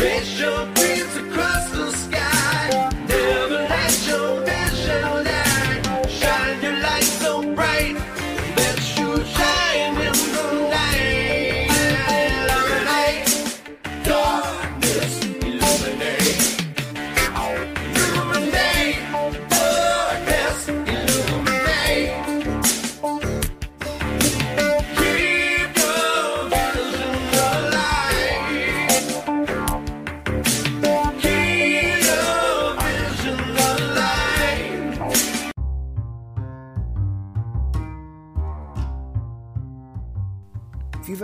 Reach your dreams across the sky. Never let your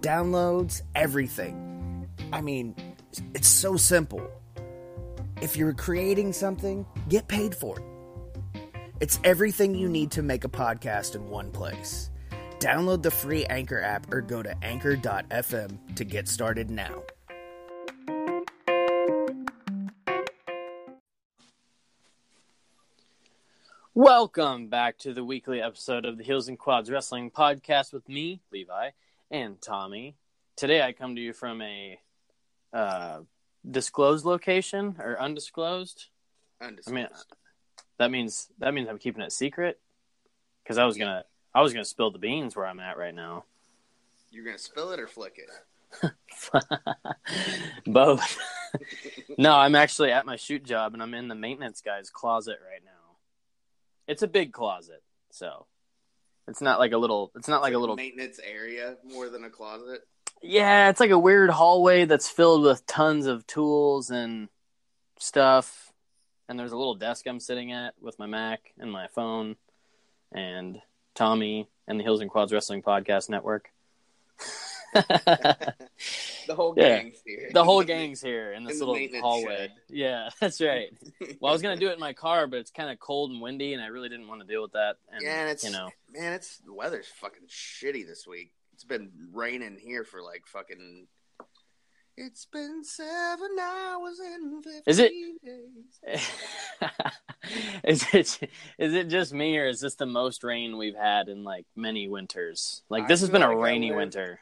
downloads, everything. I mean, it's so simple. If you're creating something, get paid for it. It's everything you need to make a podcast in one place. Download the free Anchor app or go to anchor.fm to get started now. Welcome back to the weekly episode of the Heels and Quads Wrestling Podcast with me, Levi, and Tommy. Today I come to you from a uh, disclosed location or undisclosed. I mean, that means that means I'm keeping it secret because I was gonna I was gonna spill the beans where I'm at right now. You're gonna spill it or flick it? Both. no, I'm actually at my shoot job and I'm in the maintenance guy's closet right now. It's a big closet, so it's not like a little. It's not like a little. maintenance area more than a closet. Yeah, it's like a weird hallway that's filled with tons of tools and stuff. And there's a little desk I'm sitting at with my Mac and my phone and Tommy and the Heels and Quads Wrestling Podcast Network. The whole Yeah. gang's here. the whole gang's here in this In little hallway. shed. Yeah, that's right. Well, I was gonna do it in my car, but it's kind of cold and windy, and I really didn't want to deal with that. And, yeah, and it's you know, man, it's the weather's fucking shitty this week. It's been raining here for like fucking. It's been seven hours and fifteen Is it- days. is it is it just me, or is this the most rain we've had in like many winters? Like I this has been a like I rainy winter.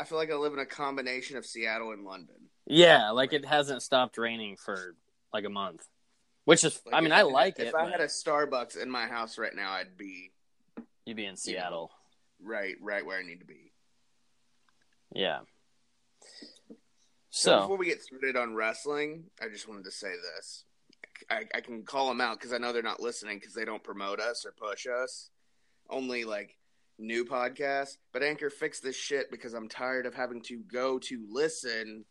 I feel like I live in a combination of Seattle and London. Yeah, like it hasn't stopped raining for like a month, which is. Like, I mean, if I like if it. If I but had a Starbucks in my house right now, I'd be you'd be in Seattle. right, right where I need to be. Yeah. So, So before we get started on wrestling, I just wanted to say this. I, I can call them out because I know they're not listening because they don't promote us or push us. Only like new podcast, But Anchor fix this shit because I'm tired of having to go to listen,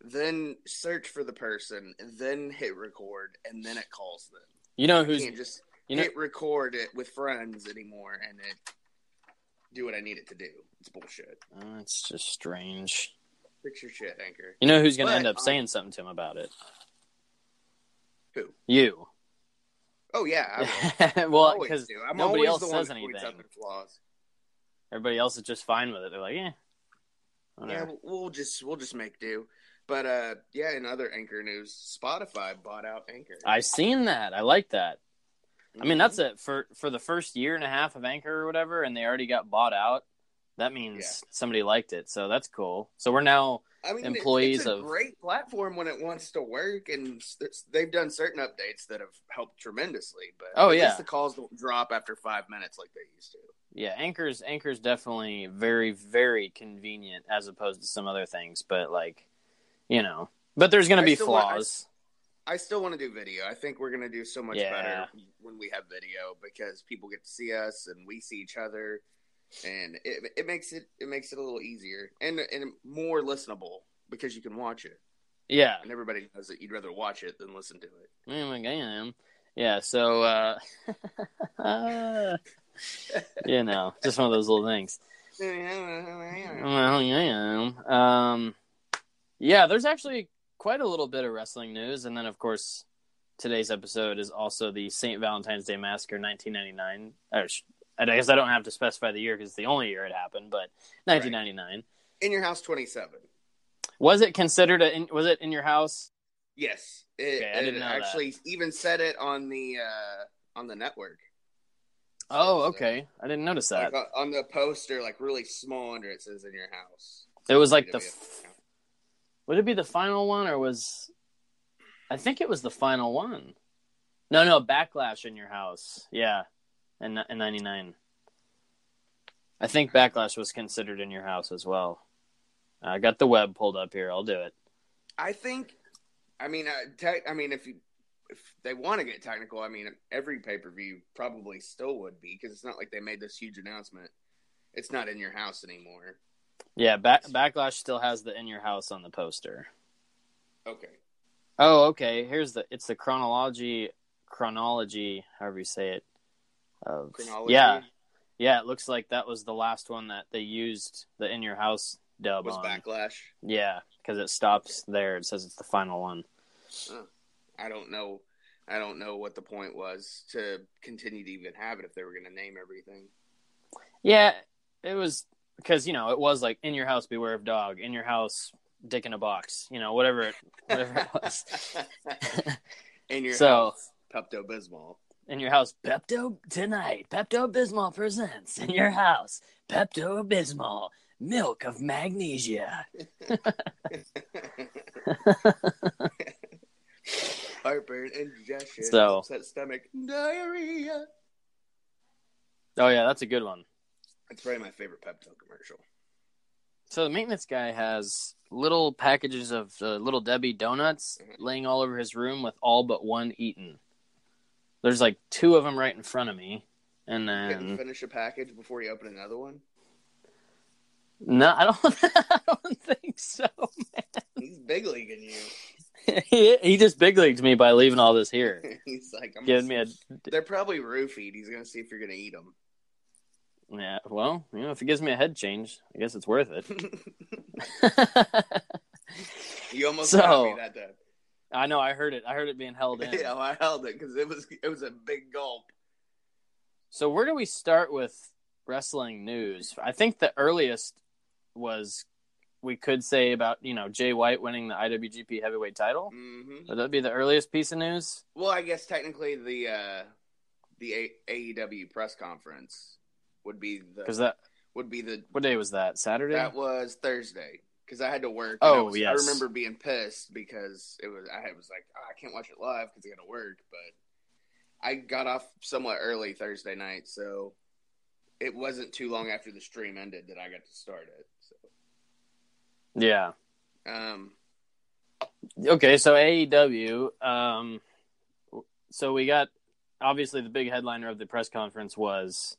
then search for the person, then hit record, and then it calls them. you know I who's can't just you know hit record it with friends anymore and it do what I need it to do. It's bullshit. Oh, it's just strange. Fix your shit, Anchor. You know who's going to end up um, saying something to him about it? Who? You. Oh yeah, well, because nobody else says anything. flaws. Everybody else is just fine with it. They're like, yeah, Yeah, we'll just we'll just make do. But uh, yeah, in other Anchor news, Spotify bought out Anchor. I've seen that. I like that. I mean, Mhm. that's it for for the first year and a half of Anchor or whatever, and they already got bought out. That means Yeah. somebody liked it, so that's cool. So we're now I mean, employees it's, it's a of- great platform when it wants to work, and they've done certain updates that have helped tremendously. But Oh, yeah. the calls don't drop after five minutes like they used to. yeah, Anchor's Anchor's definitely very very convenient as opposed to some other things, but like, you know, but there's gonna I be still want- I- flaws. I still want to do video. I think we're gonna do so much Yeah. better when we have video because people get to see us and we see each other, and it, it makes it it makes it a little easier and and more listenable because you can watch it, yeah, and everybody knows that you'd rather watch it than listen to it. Oh my god. Yeah, so uh you know, just one of those little things. Well, yeah. Um yeah, there's actually quite a little bit of wrestling news and then of course today's episode is also the St. Valentine's Day Massacre 1999. Or sh- I guess I don't have to specify the year because it's the only year it happened, but 1999. In your house, twenty seven. Was it considered a in, was it in your house? Yes, it, Okay, I didn't it know that. actually even said it on the uh, on the network. Oh, So, okay. I didn't notice that. Like, uh, on the poster, like really small under it says "in your house." It was like the. F- would it be the final one or was? I think it was the final one. No, no, backlash in your house. Yeah, in in '99. I think backlash was considered in your house as well. I got the web pulled up here. I'll do it. I think. I mean, uh, te- I mean, if you if they want to get technical, I mean, every pay per view probably still would be because it's not like they made this huge announcement. It's not in your house anymore. Yeah, back, backlash still has the in your house on the poster. Okay. Oh, okay. Here's the. It's the chronology, chronology, however you say it. Of Chronology. yeah, yeah. It looks like that was the last one that they used the in your house dub Was on. backlash. Yeah, because it stops there. It says it's the final one. I don't know. I don't know what the point was to continue to even have it if they were going to name everything. Yeah, it was because you know it was like in your house, beware of dog. In your house, dick in a box. You know, whatever it, whatever it was. in your So- house, Pepto Bismol. In your house, Pepto tonight. Pepto Bismol presents in your house. Pepto Bismol, milk of magnesia. Heartburn, indigestion, So- upset stomach, diarrhea. Oh yeah, that's a good one. It's probably my favorite Pepto commercial. So the maintenance guy has little packages of uh, little Debbie donuts Mhm. laying all over his room with all but one eaten. There's like two of them right in front of me, and then finish a package before you open another one. no, I don't. I don't think so. He's big leaguing you. he, he just big leagued me by leaving all this here, He's like, I'm giving gonna me a They're probably roofied. He's gonna see if you're gonna eat them. yeah. Well, you know, if it gives me a head change, I guess it's worth it. you almost So- got me that time. I know. I heard it. I heard it being held in. Yeah, I held it because it was it was a big gulp. So where do we start with wrestling news? I think the earliest was we could say about you know Jay White winning the IWGP Heavyweight Title. hmm Would that be the earliest piece of news? Well, I guess technically the uh, the a- AEW press conference would be the Because that would be the what day was that? Saturday. that was Thursday because I had to work. Oh, and I was- yes. I remember being pissed because it was I was like "Oh, I can't watch it live because I got to work, but I got off somewhat early Thursday night, so it wasn't too long after the stream ended that I got to start it. yeah. Um, Okay. So AEW. Um. So we got obviously the big headliner of the press conference was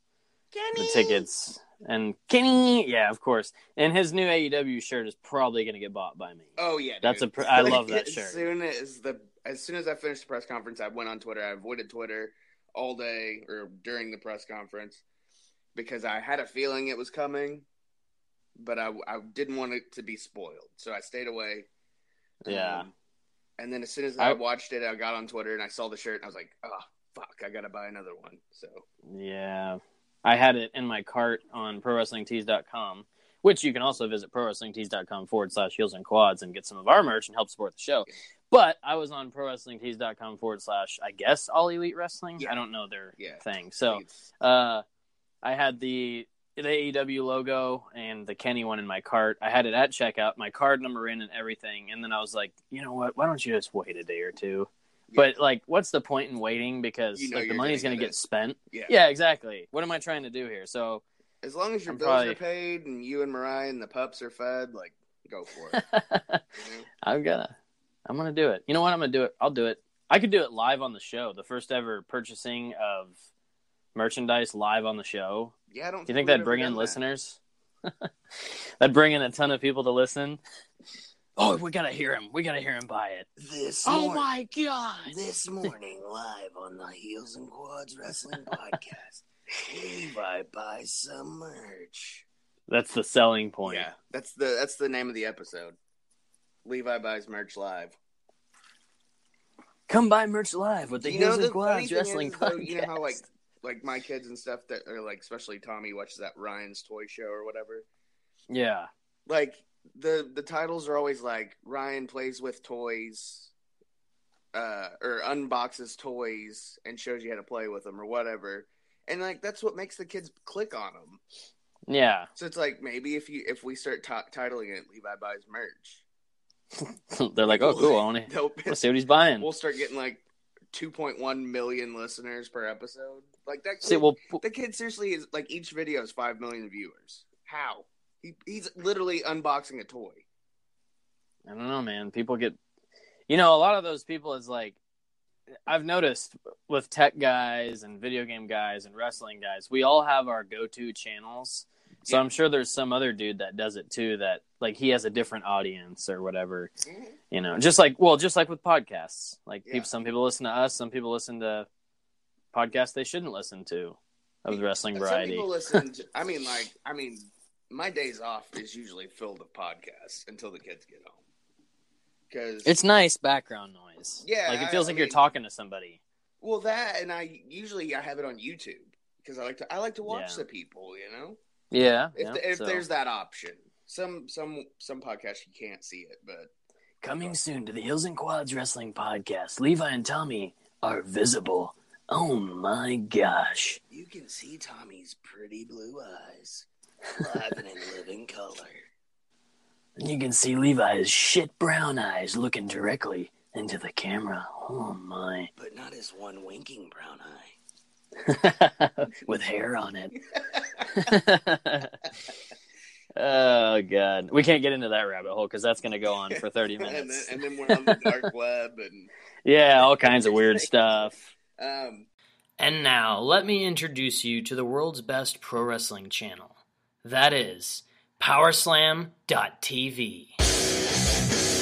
the tickets and Kenny. Yeah, of course. And his new AEW shirt is probably going to get bought by me. Oh yeah, That's dude. a pr- I love that shirt. as. Soon as the as soon as I finished the press conference, I went on Twitter. I avoided Twitter all day or during the press conference because I had a feeling it was coming, but I I didn't want it to be spoiled, so I stayed away. Yeah. Um, and then as soon as I, I- watched it, I got on Twitter and I saw the shirt and I was like, oh fuck, I gotta buy another one. So Yeah. I had it in my cart on ProWrestlingTees.com, which you can also visit prowrestlingtees.com forward slash heels and quads and get some of our merch and help support the show. But I was on prowrestlingtees.com forward slash, I guess, All Elite Wrestling. Yeah. I don't know their Yeah. thing. So uh, I had the the AEW logo and the Kenny one in my cart. I had it at checkout, my card number in and everything. And then I was like, you know what? Why don't you just wait a day or two? But like, what's the point in waiting? Because You know like the money's gonna going to get spent. yeah. Yeah, exactly. What am I trying to do here? So As long as your I'm bills probably- are paid and you and Mariah and the pups are fed, like go for it. you know? I'm gonna, I'm gonna do it. You know what? I'm gonna do it. I'll do it. I could do it live on the show. The first ever purchasing of merchandise live on the show. Yeah, I don't. Do you think we've that'd bring in that. listeners? that'd bring in a ton of people to listen. Oh, we gotta hear him. We gotta hear him buy it. This Oh morning, my god! this morning live on the Heels and Quads Wrestling Podcast, Levi buys some merch. That's the selling point. Yeah, that's the that's the name of the episode. Levi buys merch live. Come buy merch live with the you Heels the and funny Quads Wrestling is, though, Podcast. you know how like like my kids and stuff that are like especially Tommy watches that Ryan's toy show or whatever. yeah, Like the the titles are always like Ryan plays with toys, uh, or unboxes toys and shows you how to play with them or whatever. And like that's what makes the kids click on them. yeah. So it's like maybe if you if we start t- titling it Levi buys merch, They're like, oh, cool. I want to they'll see what he's buying. we'll start getting like 2.1 million listeners per episode. Like that. Kid, See, well, the kid seriously is like each video is five million viewers. How? He, he's literally unboxing a toy. I don't know, man. People get, you know, a lot of those people is like, I've noticed with tech guys and video game guys and wrestling guys, we all have our go-to channels. So Yeah. I'm sure there's some other dude that does it too. That like he has a different audience or whatever. Mm-hmm. You know, just like well, just like with podcasts. Like Yeah. people, some people listen to us, some people listen to podcasts they shouldn't listen to of the wrestling Some variety. people listen. To, I mean, like, I mean, my days off is usually filled with podcasts until the kids get home. Because It's nice background noise. Yeah, like it feels I like you're mean- talking to somebody. well, that and I usually I have it on YouTube because I like to I like to watch Yeah. the people. You know, Yeah, if yeah, the, if so- there's that option. Some some some podcasts you can't see it, but Coming soon to the Heels and Quads Wrestling Podcast, Levi and Tommy are visible. Oh my gosh. you can see Tommy's pretty blue eyes live and in living color. And you can see Levi's shit brown eyes looking directly into the camera. Oh my. But not his one winking brown eye. With hair on it. oh god. We can't get into that rabbit hole because that's going to go on for 30 and then minutes. and then we're on the dark web and Yeah, all kinds of weird stuff. um And now, let me introduce you to the world's best pro wrestling channel. That is Powerslam.tv.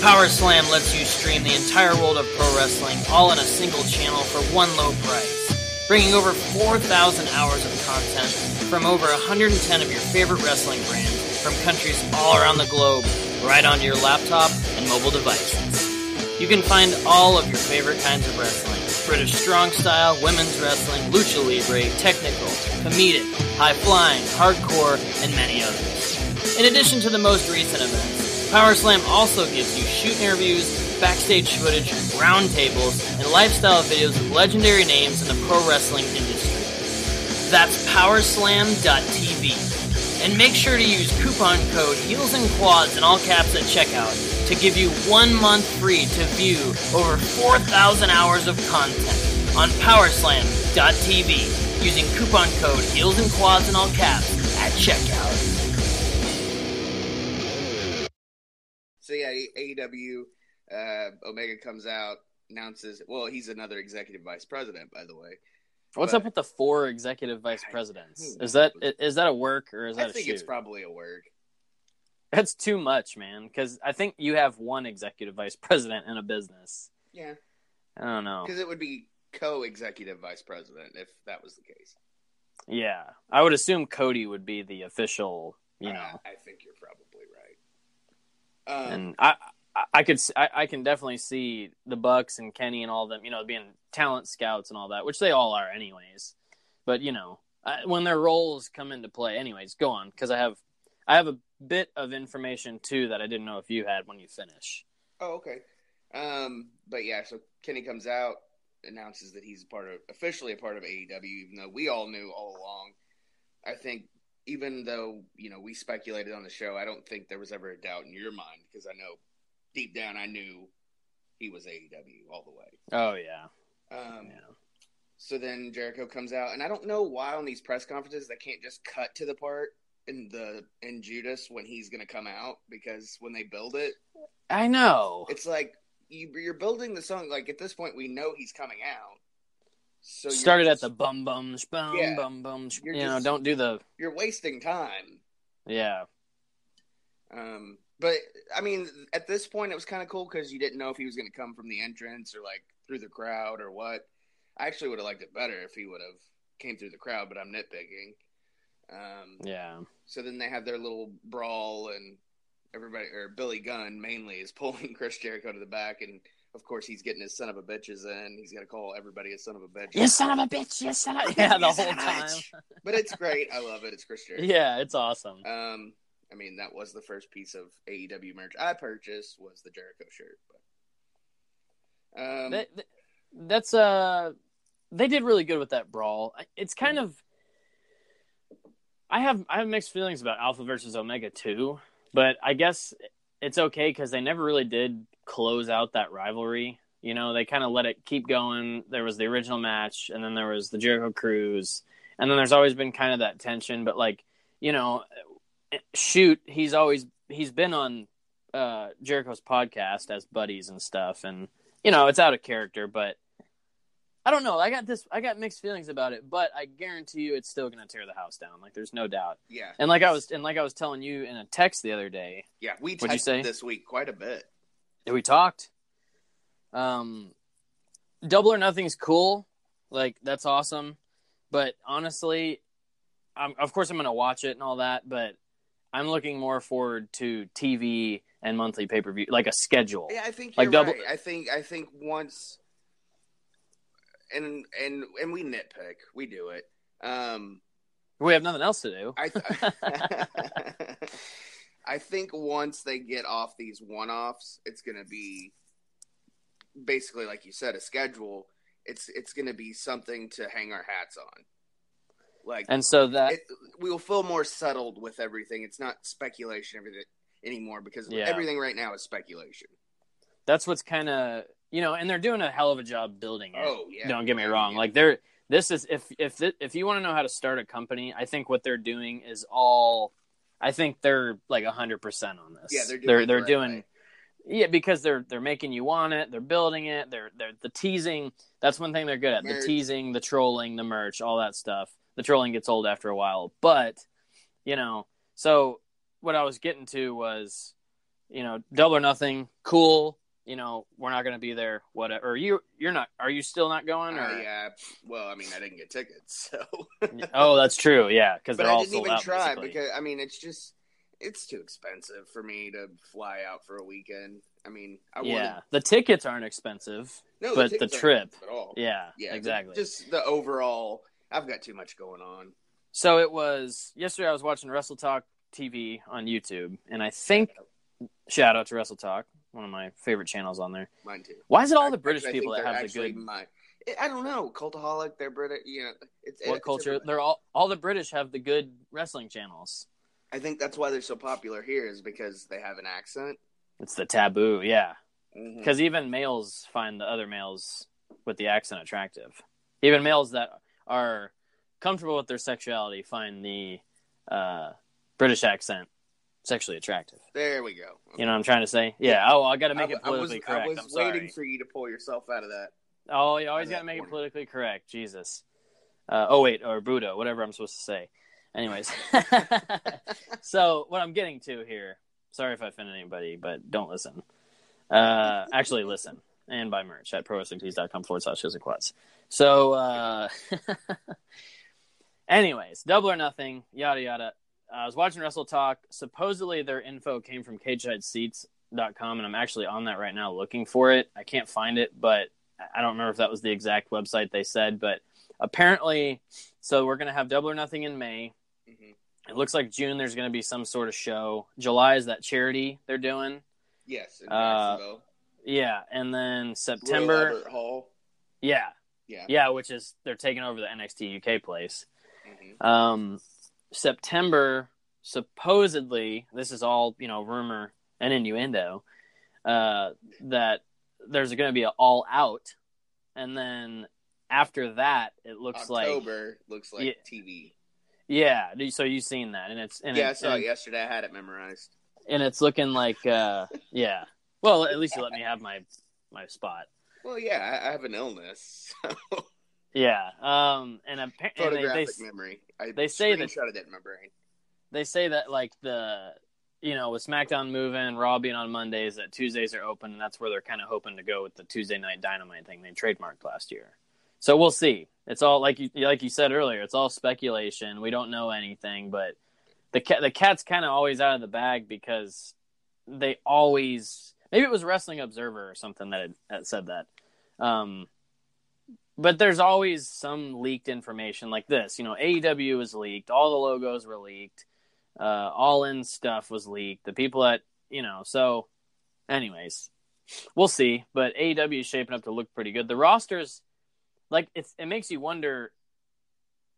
Powerslam lets you stream the entire world of pro wrestling all in a single channel for one low price, bringing over 4,000 hours of content from over 110 of your favorite wrestling brands from countries all around the globe right onto your laptop and mobile devices. You can find all of your favorite kinds of wrestling British strong style, women's wrestling, lucha libre, technical, comedic, high flying, hardcore, and many others. In addition to the most recent events, PowerSlam also gives you shoot interviews, backstage footage, roundtables, and lifestyle videos of legendary names in the pro wrestling industry. That's powerslam.tv. And make sure to use coupon code Heels and Quads in all caps at checkout to give you one month free to view over 4,000 hours of content on powerslam.tv using coupon code Heels and Quads in all caps at checkout. So yeah, AEW uh, Omega comes out, announces. Well, he's another executive vice president, by the way. What's But- up with the four executive vice presidents? who Is that knows? is that a work or is that I a think shoot? it's probably a work. That's too much, man. Because I think you have one executive vice president in a business. Yeah, I don't know. because it would be co-executive vice president if that was the case. Yeah, I would assume Cody would be the official. You Uh, know, I think you're probably right. Um, and I, I, I could, s- I, I can definitely see the Bucks and Kenny and all of them. You know, being talent scouts and all that, which they all are, anyways. But you know, I, when their roles come into play, anyways, go on because I have, I have a bit of information too that I didn't know if you had when you finish. Oh, okay. Um, but yeah, so Kenny comes out, announces that he's a part of officially a part of AEW, even though we all knew all along. I think even though you know we speculated on the show, I don't think there was ever a doubt in your mind because I know deep down I knew he was AEW all the way. Oh yeah, Um, yeah. So then Jericho comes out, and I don't know why on these press conferences they can't just cut to the part in the in Judas when he's going to come out because when they build it, I know. it's like you, you're building the song. Like at this point, we know he's coming out. So Started at the bum bum bum Yeah. bum bum. You know, don't do the You're wasting time. yeah. Um, but I mean, at this point, it was kind of cool because you didn't know if he was going to come from the entrance or like through the crowd or what. I actually would have liked it better if he would have came through the crowd, but I'm nitpicking. Um, Yeah. So then they have their little brawl, and everybody, or Billy Gunn mainly, is pulling Chris Jericho to the back, and of course he's getting his son of a bitches in. He's gonna call everybody a son of a bitch. You son of a bitch! You son of yeah. The whole time. But it's great. I love it. It's Chris Jericho. Yeah, it's awesome. Um, I mean, that was the first piece of AEW merch I purchased was the Jericho shirt. But um, That- that- that's uh, they did really good with that brawl. It's kind of. I have I have mixed feelings about Alpha versus Omega too, but I guess it's okay because they never really did close out that rivalry. You know, they kind of let it keep going. There was the original match, and then there was the Jericho Cruise, and then there's always been kind of that tension. But like, you know, shoot, he's always he's been on uh, Jericho's podcast as buddies and stuff, and you know, it's out of character, but I don't know. I got this. I got mixed feelings about it, but I guarantee you, it's still going to tear the house down. Like, there's no doubt. yeah, And like I was, and like I was telling you in a text the other day, yeah, we What'd you say? this week quite a bit. that we talked. Um, double or nothing's cool. Like that's awesome, but honestly, I'm, of course I'm going to watch it and all that, but I'm looking more forward to TV and monthly pay per view, like a schedule. Yeah, I think Like double- right. I think I think once, and and and we nitpick, we do it. Um, We have nothing else to do. I I think once they get off these one offs, it's going to be basically like you said, a schedule. It's it's going to be something to hang our hats on. Like and so that it, we will feel more settled with everything. It's not speculation everything anymore because Yeah. everything right now is speculation. that's what's kind of you know, and they're doing a hell of a job building it. Oh yeah, Don't get me wrong. yeah. Like they're this is if if if you want to know how to start a company, I think what they're doing is all. I think they're like hundred percent on this. Yeah, they're doing they're they're right doing. way. Yeah, because they're they're making you want it. They're building it. They're they're the teasing. That's one thing they're good at. Merch. The teasing, the trolling, the merch, all that stuff. The trolling gets old after a while, but you know. So what I was getting to was, you know, double or nothing. Cool. You know, we're not going to be there. Whatever. Or you you're not. Are you still not going? Or Uh, yeah. Well, I mean, I didn't get tickets, so. oh, that's true. Yeah, because they're I all didn't sold even out. try basically. because I mean, it's just it's too expensive for me to fly out for a weekend. I mean, I yeah, wanted the tickets aren't expensive. no, but the trip. at all. Yeah, yeah, exactly. Just the overall. I've got too much going on. So it was yesterday. I was watching Wrestle Talk TV on YouTube, and I think shout out to Wrestle Talk, one of my favorite channels on there. Mine too. Why is it all the British I people that have the good? My, I don't know, cultaholic. They're British. You know, it's What it's culture? everybody. They're all all the British have the good wrestling channels. I think that's why they're so popular here is because they have an accent. It's the taboo, yeah. Because even males find the other males with the accent attractive. Even males that are comfortable with their sexuality find the uh, British accent sexually attractive. There we go. You know what I'm trying to say? Yeah. Oh, I got to make I, it I was, politically correct. I was I'm sorry. waiting for you to pull yourself out of that. Oh, you always got to make it politically correct. Jesus. Uh, oh wait, or Buddha, whatever I'm supposed to say. Anyways, so what I'm getting to here. Sorry if I offended anybody, but don't listen. Uh, actually, listen and buy merch at prowrestlingtees.com forward slash quads. So, uh, anyways, double or nothing, yada yada. I was watching Wrestle Talk. Supposedly, their info came from CageSideSeats.com, and I'm actually on that right now looking for it. I can't find it, but I don't remember if that was the exact website they said. But apparently, so we're going to have Double or Nothing in May. Mhm. It looks like June there's going to be some sort of show. July is that charity they're doing. Yes, Uh, Yeah, and then September. Hall. Yeah, Yeah. yeah, which is they're taking over the NXT UK place. Mhm. Um, September supposedly this is all you know rumor and innuendo uh, that there's going to be an all out, and then after that it looks like October looks like Yeah. TV. yeah. So you've seen that, and it's and yeah, I saw it yesterday. I had it memorized. and it's looking like uh, yeah. Well, at least you let me have my my spot. Well, yeah, I, have an illness. So. Yeah. Um. And, appa- and they, Photographic they memory. I they say that- it in my brain. they say that like the you know with SmackDown moving, Raw being on Mondays, that Tuesdays are open, and that's where they're kind of hoping to go with the Tuesday Night Dynamite thing they trademarked last year. So we'll see. It's all like you like you said earlier. It's all speculation. We don't know anything, but the cat the cat's kind of always out of the bag because they always maybe it was Wrestling Observer or something that had, that said that. Um, but there's always some leaked information like this. You know, AEW was leaked. All the logos were leaked. Uh, all in stuff was leaked. The people that you know. So, anyways, we'll see. But AEW is shaping up to look pretty good. The rosters, like it's, it makes you wonder.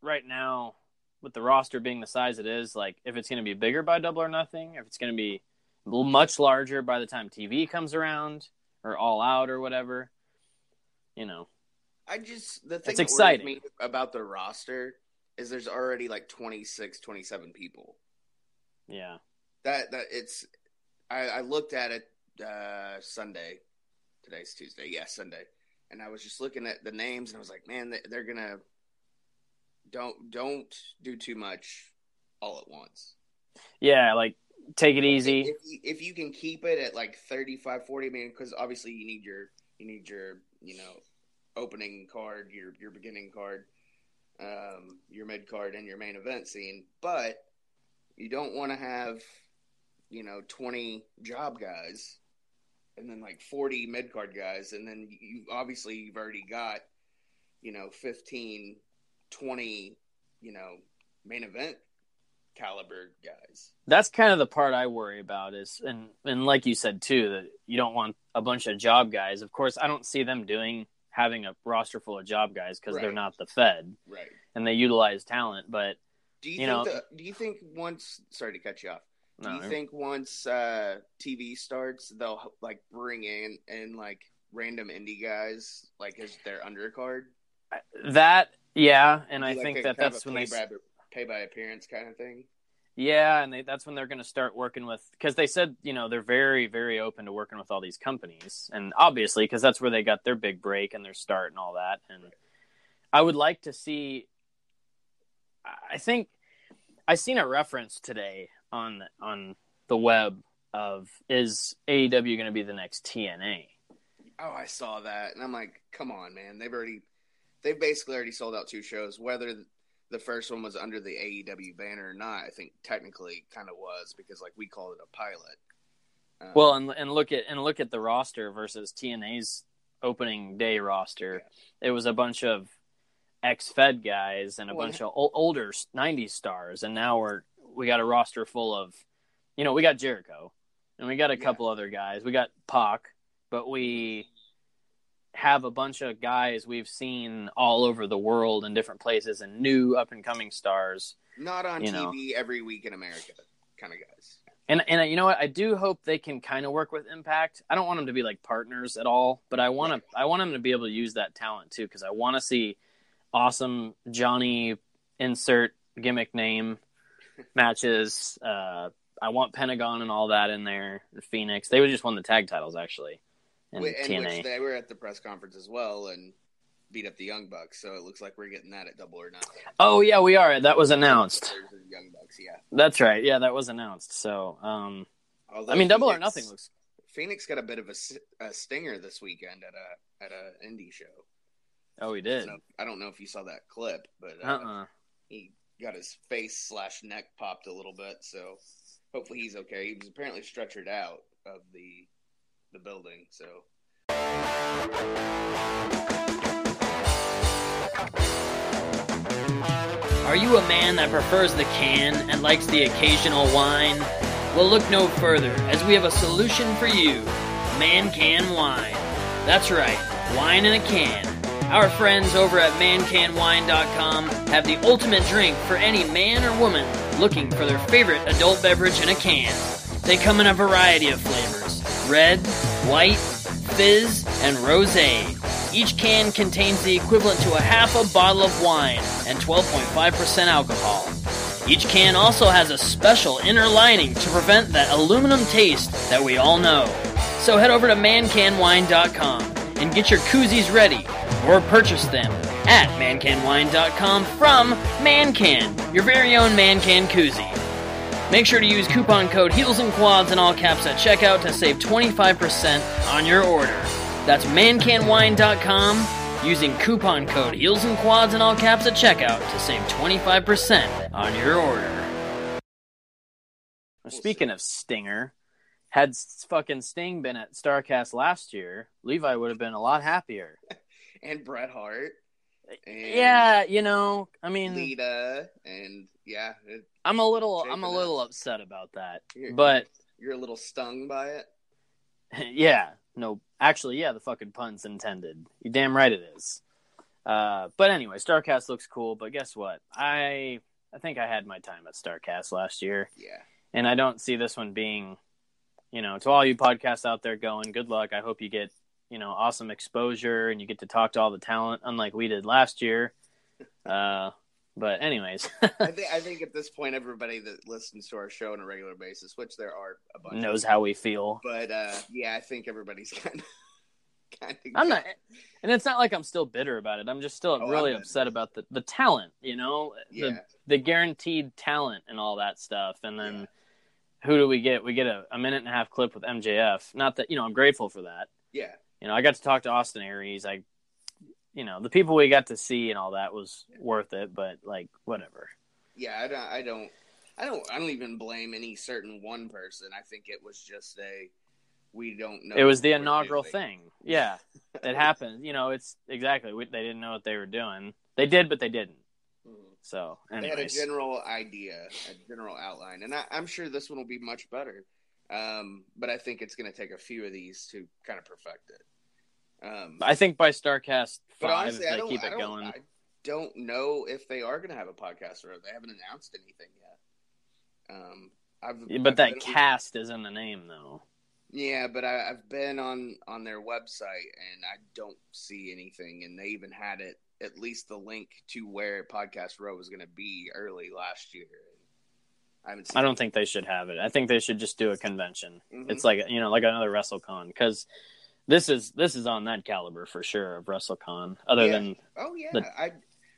Right now, with the roster being the size it is, like if it's going to be bigger by Double or Nothing, if it's going to be much larger by the time TV comes around or All Out or whatever. You know, I just the thing It's that me about the roster is there's already like 26, 27 people. yeah. That that it's I, I looked at it uh Sunday. Today's Tuesday. Yeah, Sunday. And I was just looking at the names and I was like, man, they, they're gonna don't don't do too much all at once. Yeah, like take it easy. If you, if you can keep it at like 35, 40, I mean, because obviously you need your you need your you know opening card, your your beginning card, um, your mid card, and your main event scene. But you don't want to have you know twenty job guys, and then like forty mid card guys, and then you obviously you've already got you know 15, 20, you know main event caliber guys. That's kind of the part I worry about is and and like you said too that you don't want a bunch of job guys. Of course, I don't see them doing having a roster full of job guys because they're not the Fed Right. and they utilize talent. But Do you, You think know- the, do you think once sorry to cut you off. Do no, you think once uh, TV starts they'll like bring in in like random indie guys like as their undercard? that yeah, and I Like think a- that that's when they pay by appearance kind of thing. Yeah, and they, that's when they're going to start working with because they said you know they're very very open to working with all these companies, and obviously because that's where they got their big break and their start and all that. And I would like to see. I think I seen a reference today on on the web of is AEW going to be the next TNA? Oh, I saw that, and I'm like, come on, man! They've already, they've basically already sold out two shows. Whether the first one was under the AEW banner or not, I think technically kind of was because like we called it a pilot. Um, Well, and and look at and look at the roster versus TNA's opening day roster. It was a bunch of ex-Fed guys and a Well, bunch of ol- older '90s stars, and now we're we got a roster full of, you know, we got Jericho, and we got a Yeah. couple other guys. We got Pac, but we have a bunch of guys we've seen all over the world in different places and new up and coming stars. not on you know. TV every week in America, kind of guys. And and you know what? I do hope they can kind of work with Impact. I don't want them to be like partners at all, but I want to I want them to be able to use that talent too because I want to see awesome Johnny insert gimmick name matches. Uh, I want Pentagon and all that in there. Fenix. They would just won the tag titles actually in Wh- and TNA. which they were at the press conference as well and beat up the Young Bucks. So it looks like we're getting that at Double or Nothing. oh yeah, we are. That was announced. Young Bucks, yeah. That's right. Yeah, that was announced. So, um, Although I mean, Double or Fenix- Nothing looks. Fenix got a bit of a stinger this weekend at a at a indie show. Oh, he did. don't, I don't know if you saw that clip, but uh, Uh uh he got his face slash neck popped a little bit. So hopefully he's okay. He was apparently stretchered out of the the building. So Are you a man that prefers the can and likes the occasional wine? Well, look no further, as we have a solution for you Man Can Wine. That's right, wine in a can. Our friends over at mancanwine.com have the ultimate drink for any man or woman looking for their favorite adult beverage in a can. They come in a variety of flavors red, white, fizz, and rose. Each can contains the equivalent to a half a bottle of wine and 12.5% alcohol. Each can also has a special inner lining to prevent that aluminum taste that we all know. So head over to mancanwine.com and get your koozies ready or purchase them at mancanwine.com from Mancan, your very own Mancan koozie. Make sure to use coupon code Heels and Quads in all caps at checkout to save 25% on your order. That's mancanwine.com using coupon code Heels and Quads in all caps at checkout to save 25% on your order. Speaking of Stinger, had fucking Sting been at StarCast last year, Levi would have been a lot happier. and Bret Hart. And Yeah, you know, I mean, Lita, and yeah, it, I'm a little, I'm a up. little upset about that. you're, But you're a little stung by it. yeah, no, actually, yeah, the fucking pun's intended. You damn right it is. Uh, but anyway, Starcast looks cool. But guess what? I I think I had my time at Starcast last year, Yeah, and I don't see this one being, you know, to all you podcasts out there going, good luck. I hope you get, you know, awesome exposure and you get to talk to all the talent, unlike we did last year. Uh, but anyways, I think I think at this point, everybody that listens to our show on a regular basis, which there are a bunch, knows how we feel. but uh, yeah, I think everybody's kind of kind of. I'm not, and it's not like I'm still bitter about it. I'm just still Oh, really upset about the, the talent, you know, Yeah, the the guaranteed talent and all that stuff. And then who do we get? We get a, a minute and a half clip with MJF. Not that you know, I'm grateful for that. yeah, You know, I got to talk to Austin Aries. I, you know, the people we got to see and all that was worth it. But like, whatever. yeah. I don't, I don't, I don't, I don't even blame any certain one person. I think it was just a we don't know. it was the inaugural thing. Yeah, it happened. You know, it's exactly. We, they didn't know what they were doing. They did, but they didn't. Mhm. So, They had a general idea, a general outline, and I, I'm sure this one will be much better. Um, but I think it's going to take a few of these to kind of perfect it. Um, I think by Starcast five, honestly, if they keep it don't, going. I don't know if they are going to have a podcast or they haven't announced anything yet. Um, I've, Yeah, but I've that cast is in the name, though. Yeah, but I, I've been on on their website and I don't see anything, and they even had it at least the link to where Podcast Row was going to be early last year. I haven't. I don't think they should have it. I think they should just do a convention. Mhm. It's like you know, like another WrestleCon, because this is this is on that caliber for sure of WrestleCon. Other Yeah. than Oh yeah, the- I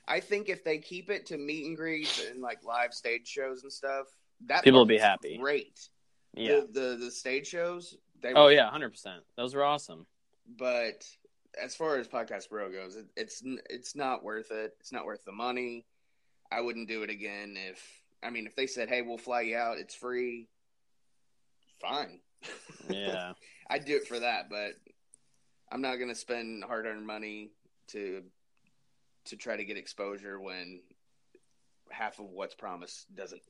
I think if they keep it to meet and greets and like live stage shows and stuff, that People will be happy. Great. yeah, The, the the stage shows. They oh were- yeah, hundred percent. Those were awesome. but as far as Podcast Row goes, it, it's it's not worth it. It's not worth the money. I wouldn't do it again if I mean if they said, "Hey, we'll fly you out. It's free." Fine. Yeah, I'd do it for that, but I'm not going to spend hard-earned money to to try to get exposure when half of what's promised doesn't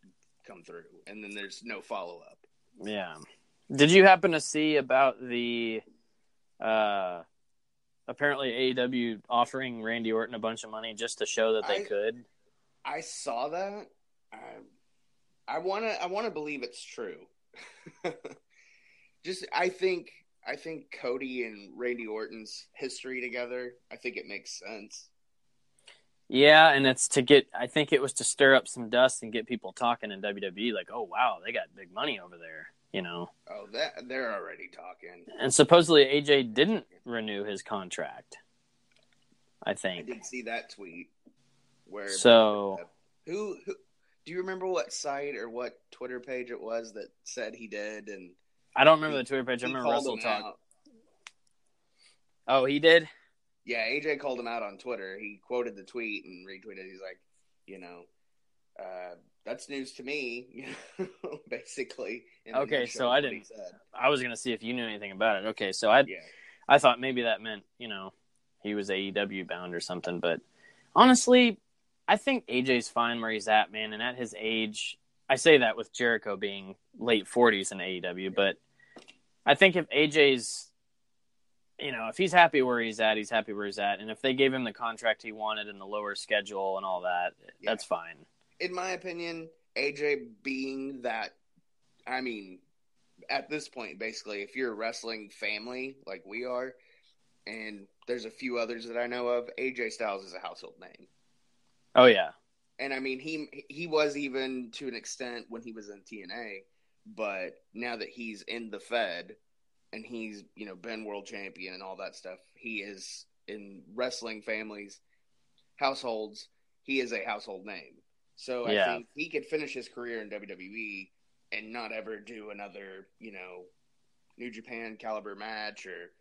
come through, and then there's no follow-up. yeah. Did you happen to see about the uh apparently AEW offering Randy Orton a bunch of money just to show that they I- could? I saw that. I, I want to. I want to believe it's true. Just, I think. I think Cody and Randy Orton's history together. I think it makes sense. Yeah, and it's to get. I think it was to stir up some dust and get people talking in WWE. Like, oh wow, they got big money over there, you know. Oh, that they're already talking. And supposedly AJ didn't renew his contract. I think I did see that tweet. Where so. who, who do you remember what site or what Twitter page it was that said he did and I don't remember the Twitter page. I remember Wrestle Talk. out? Oh, he did. Yeah, AJ called him out on Twitter. He quoted the tweet and retweeted. He's like, you know, uh, that's news to me, you know, basically. Okay, so I didn't- said. I was gonna see if you knew anything about it. Okay, so I Yeah, I thought maybe that meant you know he was AEW bound or something, but honestly, I think AJ's fine where he's at, man. And at his age, I say that with Jericho being late 40s in AEW, but I think if AJ's, you know, if he's happy where he's at, he's happy where he's at. And if they gave him the contract he wanted and the lower schedule and all that, Yeah. that's fine. in my opinion, AJ being that, I mean, at this point, basically, if you're a wrestling family like we are, and there's a few others that I know of, AJ Styles is a household name. Oh, yeah. And I mean, he he was even to an extent when he was in TNA, but now that he's in the Fed and he's you know been world champion and all that stuff, he is in wrestling families, households. He is a household name. So I Yeah. think he could finish his career in WWE and not ever do another you know New Japan caliber match or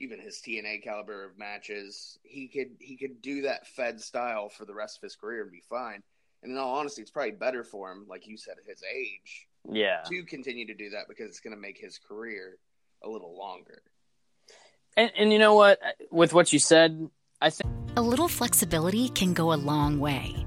even his TNA caliber of matches. He could he could do that Fed style for the rest of his career and be fine. And in all honesty, it's probably better for him, like you said, at his age, Yeah. to continue to do that because it's going to make his career a little longer. And, and you know what? With what you said, I think A little flexibility can go a long way.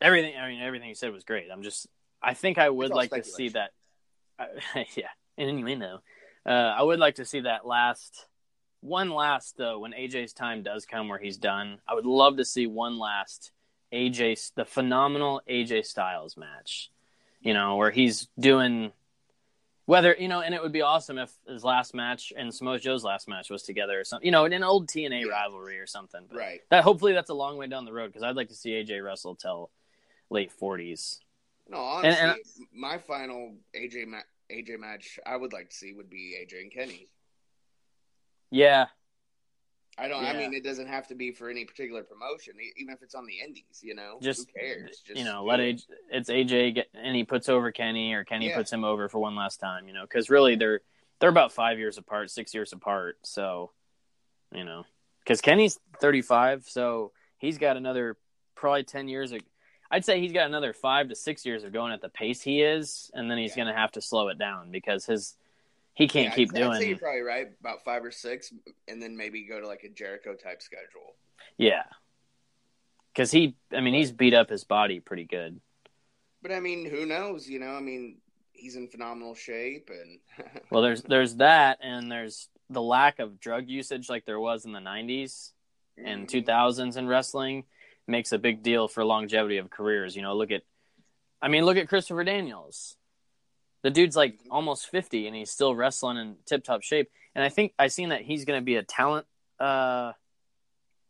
Everything. I mean, everything you said was great. I'm just, I think I would like to see that. I, yeah, and innuendo. Uh, I would like to see that last one last though when AJ's time does come where he's done. I would love to see one last AJ, the phenomenal AJ Styles match. You know, where he's doing whether you know, and it would be awesome if his last match and Samoa Joe's last match was together or something. You know, in an old TNA Yeah. rivalry or something. But Right. That hopefully that's a long way down the road because I'd like to see AJ Russell till late forties. No, honestly, and- my final AJ ma- AJ match I would like to see would be AJ and Kenny. Yeah, I don't. I mean, it doesn't have to be for any particular promotion, even if it's on the Indies. You know, just who cares? Just you know, let. AJ, it's AJ get and he puts over Kenny or Kenny Yeah. puts him over for one last time. You know, because really they're they're about five years apart, six years apart. So, you know, because Kenny's thirty five, so he's got another probably ten years. Of, I'd say he's got another five to six years of going at the pace he is, and then he's Yeah. going to have to slow it down because his he can't Yeah, keep I'd, I'd say doing. you're probably right. About five or six, and then maybe go to like a Jericho type schedule. Yeah. Because he, I mean, he's beat up his body pretty good. But I mean, who knows? You know, I mean, he's in phenomenal shape, and Well, there's there's that, and there's the lack of drug usage like there was in the '90s and Mhm. 2000s in wrestling makes a big deal for longevity of careers. You know, look at, I mean, look at Christopher Daniels. The dude's like almost 50, and he's still wrestling in tip-top shape. And I think I seen that he's going to be a talent. Uh,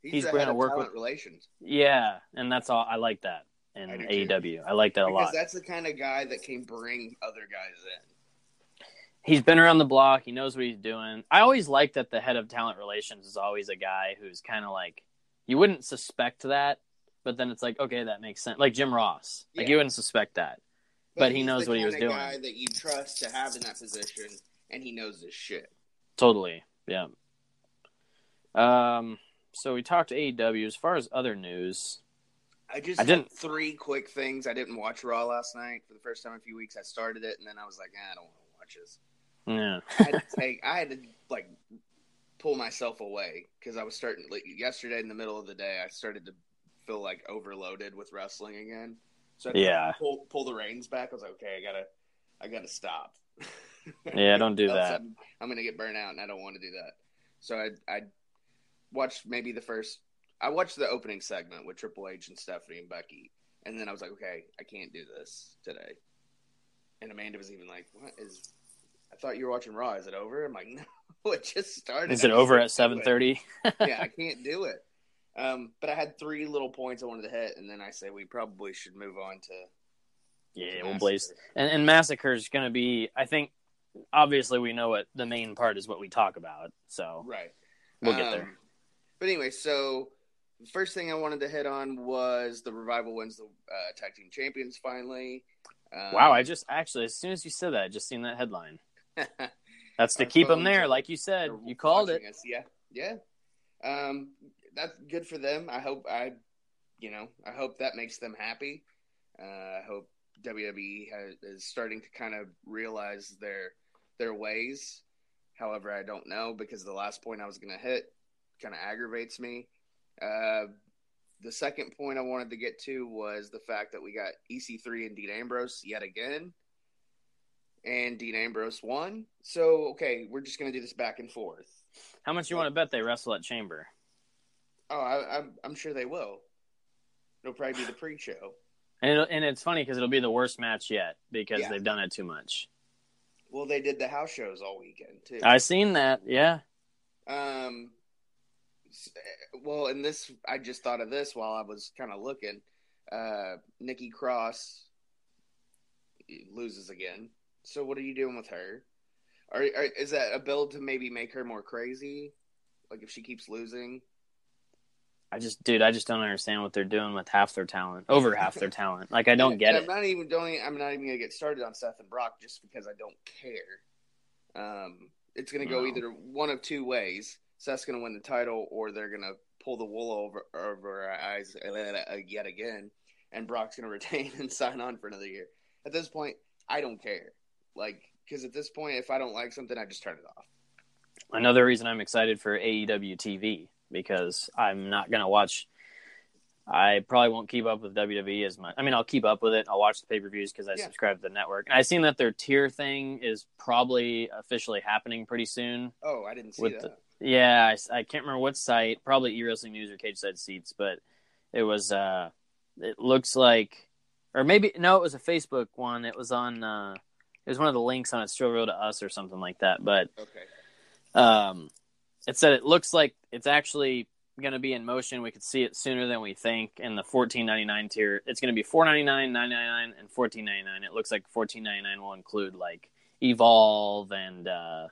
he's, he's gonna work talent with- relations yeah, and that's all. I like that in I do too. AEW. I like that a lot. because lot. that's the kind of guy that can bring other guys in. he's been around the block. He knows what he's doing. I always like that the head of talent relations is always a guy who's kind of like you wouldn't suspect that, but then it's like okay, that makes sense. Like Jim Ross, like you wouldn't suspect that. But he knows what he was doing. Guy that you trust to have in that position, and he knows his shit. Totally, yeah. Um, so we talked to AEW. As far as other news, I just I didn't- three quick things. I didn't watch Raw last night for the first time in a few weeks. I started it, and then I was like, eh, I don't want to watch this. yeah, I had to take. I had to like pull myself away because I was starting like, yesterday in the middle of the day. I started to feel like overloaded with wrestling again. So I had to Yeah. pull pull the reins back. I was like, okay, I gotta, I gotta stop. Yeah, don't do that. I'm, I'm gonna get burnt out, and I don't want to do that. So I I watched maybe the first. I watched the opening segment with Triple H and Stephanie and Becky, And then I was like, okay, I can't do this today. And Amanda was even like, what is? I thought you were watching Raw. Is it over? I'm like, no, it just started. Is it over at seven it." thirty? yeah, I can't do it. Um, but I had three little points I wanted to hit, and then I say we probably should move on to. Yeah, to we'll blaze. And, and massacre is going to be. I think obviously we know what the main part is what we talk about. So Right. we'll get Um, there. But anyway, so the first thing I wanted to hit on was the revival wins the uh, tag team champions finally. Um, Wow, I just actually as soon as you said that, I just seen that headline. That's to keep them there, like you said. You called it. us. Yeah, yeah. Um, that's good for them. I hope I, you know, I hope that makes them happy. Uh, I hope WWE has, is starting to kind of realize their their ways. However, I don't know because the last point I was going to hit kind of aggravates me. Uh, the second point I wanted to get to was the fact that we got EC3 and Dean Ambrose yet again. And Dean Ambrose won. So, okay, we're just going to do this back and forth. How much you want to bet they wrestle at Chamber? Oh, I, I'm, I'm sure they will. It'll probably be the pre show. And it'll, and it's funny because it'll be the worst match yet because Yeah. they've done it too much. Well, they did the house shows all weekend, too. I seen that. Yeah. Um, well, and this, I just thought of this while I was kind of looking. Uh, Nikki Cross loses again. So what are you doing with her? Are, are is that a build to maybe make her more crazy? Like if she keeps losing? I just, dude, I just don't understand what they're doing with half their talent, over half their talent. Like I don't get it. I'm not even don't. e- I'm not even gonna get started on Seth and Brock just because I don't care. Um, it's gonna go No. either one of two ways. Seth's gonna win the title, or they're gonna pull the wool over over our eyes yet again, and Brock's gonna retain and sign on for another year. At this point, I don't care. Like, because at this point, if I don't like something, I just turn it off. Another reason I'm excited for AEW TV because I'm not gonna watch. I probably won't keep up with WWE as much. I mean, I'll keep up with it. I'll watch the pay per views because I Yeah. subscribe to the network. And I seen that their tier thing is probably officially happening pretty soon. Oh, I didn't see With that. Yeah, I can't remember what site. Probably E Wrestling News or Cage Side Seats, but it was. uh It looks like, or maybe no, it was a Facebook one. It was on. uh It was one of the links on It's Still Real to Us or something like that. But okay. um, it said it looks like it's actually going to be in motion. We could see it sooner than we think. In the fourteen ninety nine tier, it's going to be four ninety nine, nine ninety nine, and fourteen ninety nine. It looks like fourteen ninety nine will include like Evolve and uh,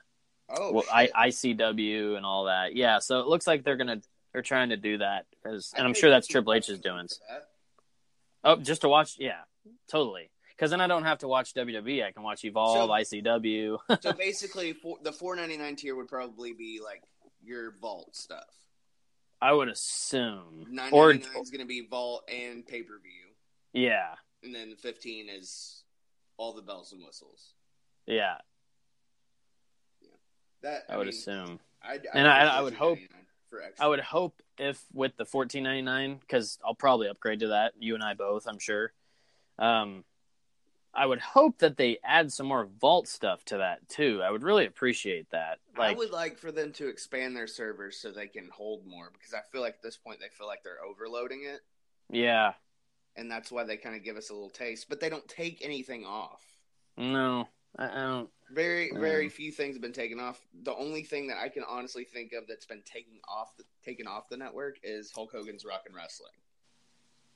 Oh, well, I. ICW and all that. Yeah, so it looks like they're gonna they're trying to do that, 'cause- and I'm sure that's Triple H's doing. Oh, just to watch, yeah, totally. Because then I don't have to watch WWE. I can watch Evolve, So- ICW. so basically, for, the four ninety nine tier would probably be like your vault stuff. I would assume, Nine or ninety nine is going to be vault and pay per view, yeah, and then fifteen is all the bells and whistles. yeah, That I would mean, assume. I'd, And I'd I- I would hope- for. I would hope if with the fourteen ninety nine, because I'll probably upgrade to that. You and I both, I'm sure. Um, I would hope that they add some more vault stuff to that too. I would really appreciate that. Like, I would like for them to expand their servers so they can hold more because I feel like at this point they feel like they're overloading it, yeah, and that's why they kind of give us a little taste. But they don't take anything off. no, I, I don't. Very, very few things have been taken off. The only thing that I can honestly think of that's been taken off the, taken off the network is Hulk Hogan's Rock and Wrestling,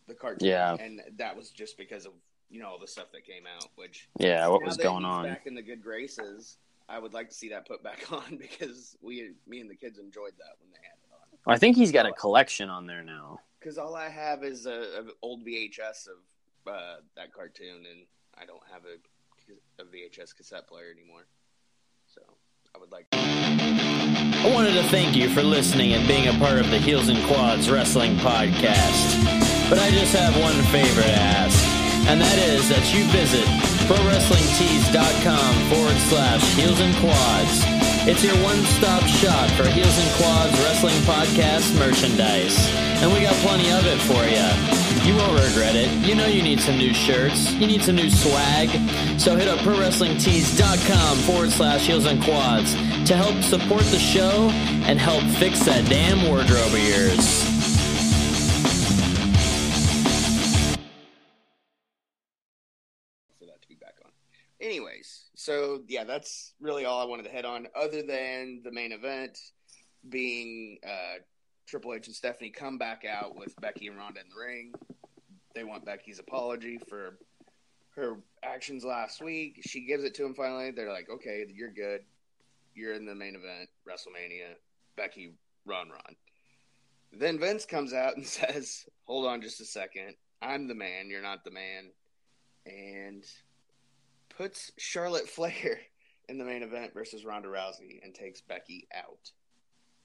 the cartoon. Yeah. and that was just because of you know all the stuff that came out. Which Yeah, what was going on? Back in the good graces, I would like to see that put back on because we, me and the kids enjoyed that when they had it on. I think he's got a collection on there now. Because all I have is a, a old VHS of uh, that cartoon, and I don't have a, a VHS cassette player anymore. So I would like. I wanted to thank you for listening and being a part of the Heels and Quads Wrestling Podcast. But I just have one favor to ask, and that is that you visit ProWrestlingTees.com forward slash Heels and Quads. It's your one stop shop for Heels and Quads Wrestling Podcast merchandise. And we got plenty of it for you. You won't regret it. You know you need some new shirts. You need some new swag. So hit up ProWrestlingTees.com forward slash Heels and Quads to help support the show and help fix that damn wardrobe of yours. Anyways, so yeah, that's really all I wanted to head on, other than the main event being uh, Triple H and Stephanie come back out with Becky and Ronda in the ring. They want Becky's apology for her actions last week. She gives it to him finally. They're like, okay, you're good. You're in the main event, WrestleMania. Becky, run, run. Then Vince comes out and says, hold on just a second. I'm the man. You're not the man. And puts Charlotte Flair in the main event versus Ronda Rousey and takes Becky out.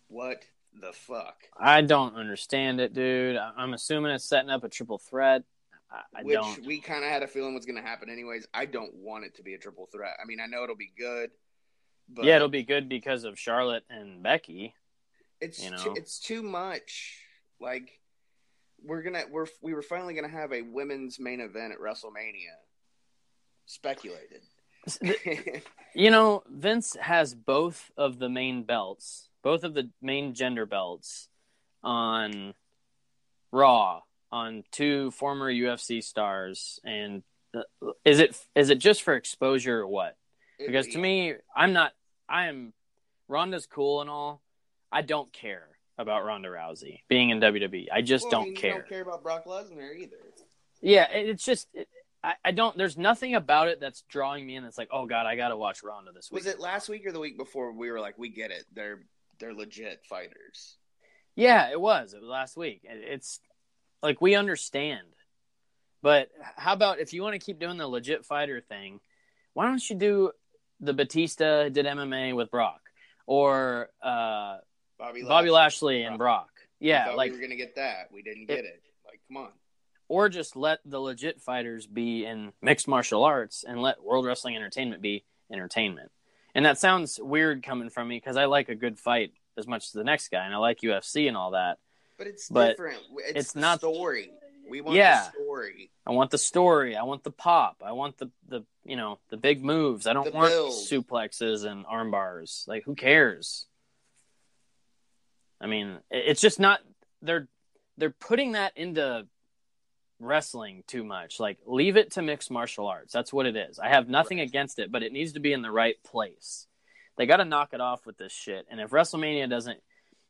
What the fuck? I don't understand it, dude. I'm assuming it's setting up a triple threat. I, I Which don't. we kind of had a feeling was going to happen anyways. I don't want it to be a triple threat. I mean, I know it'll be good, but yeah, it'll be good because of Charlotte and Becky. it's you too, know. it's too much. Like we're gonna we're we were finally gonna have a women's main event at WrestleMania. Speculated. You know, Vince has both of the main belts, both of the main gender belts on Raw on two former UFC stars and is it is it just for exposure or what? Because to me, I'm not I am Ronda's cool and all. I don't care about Ronda Rousey being in WWE. I just Well, don't mean, you care. don't care about Brock Lesnar either. Yeah, it's just it, I, I don't. There's nothing about it that's drawing me in. That's like, oh god, I gotta watch Ronda this week. Was it last week or the week before? We were like, we get it. They're they're legit fighters. Yeah, it was. It was last week. It- It's like we understand, but how about if you want to keep doing the legit fighter thing, why don't you do the Batista did MMA with Brock or uh, Bobby Lashley, Bobby Lashley and Brock? We Yeah, like we were gonna get that. We didn't get it. Like, come on. Or just let the legit fighters be in mixed martial arts and let World Wrestling Entertainment be entertainment. And that sounds weird coming from me because I like a good fight as much as the next guy, and I like UFC and all that. But it's But different. It's, it's the not- story. We want Yeah. the story. I want the story. I want the pop. I want the the you know the big moves. I don't The want build. suplexes and arm bars. Like who cares? I mean, it's just not. They're they're putting that into wrestling too much. Like leave it to mixed martial arts. That's what it is. I have nothing Right. against it, but it needs to be in the right place. They got to knock it off with this shit. And if WrestleMania doesn't,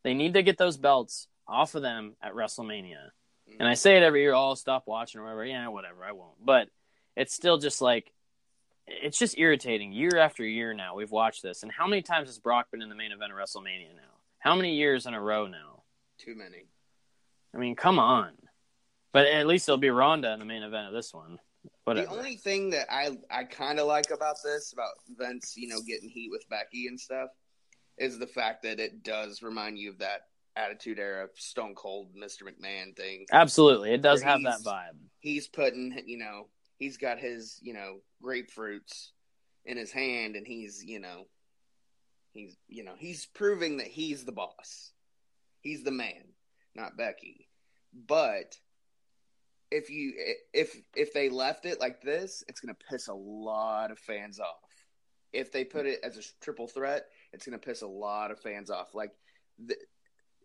they need to get those belts off of them at WrestleMania. And I say it every year, oh, I'll stop watching or whatever. Yeah, whatever, I won't. But it's still just like, it's just irritating. Year after year now, we've watched this. And how many times has Brock been in the main event of WrestleMania now? How many years in a row now? Too many. I mean, come on. But at least it'll be Ronda in the main event of this one. Whatever. The only thing that I I kind of like about this, about Vince, you know, getting heat with Becky and stuff, is the fact that it does remind you of that Attitude Era Stone Cold Mr. McMahon thing. Absolutely. It does have that vibe. He's putting, you know, he's got his, you know, grapefruits in his hand, and he's, you know, he's, you know, he's proving that he's the boss. He's the man, not Becky. But if you if if they left it like this, it's gonna piss a lot of fans off. If they put it as a triple threat, it's gonna piss a lot of fans off. Like, the,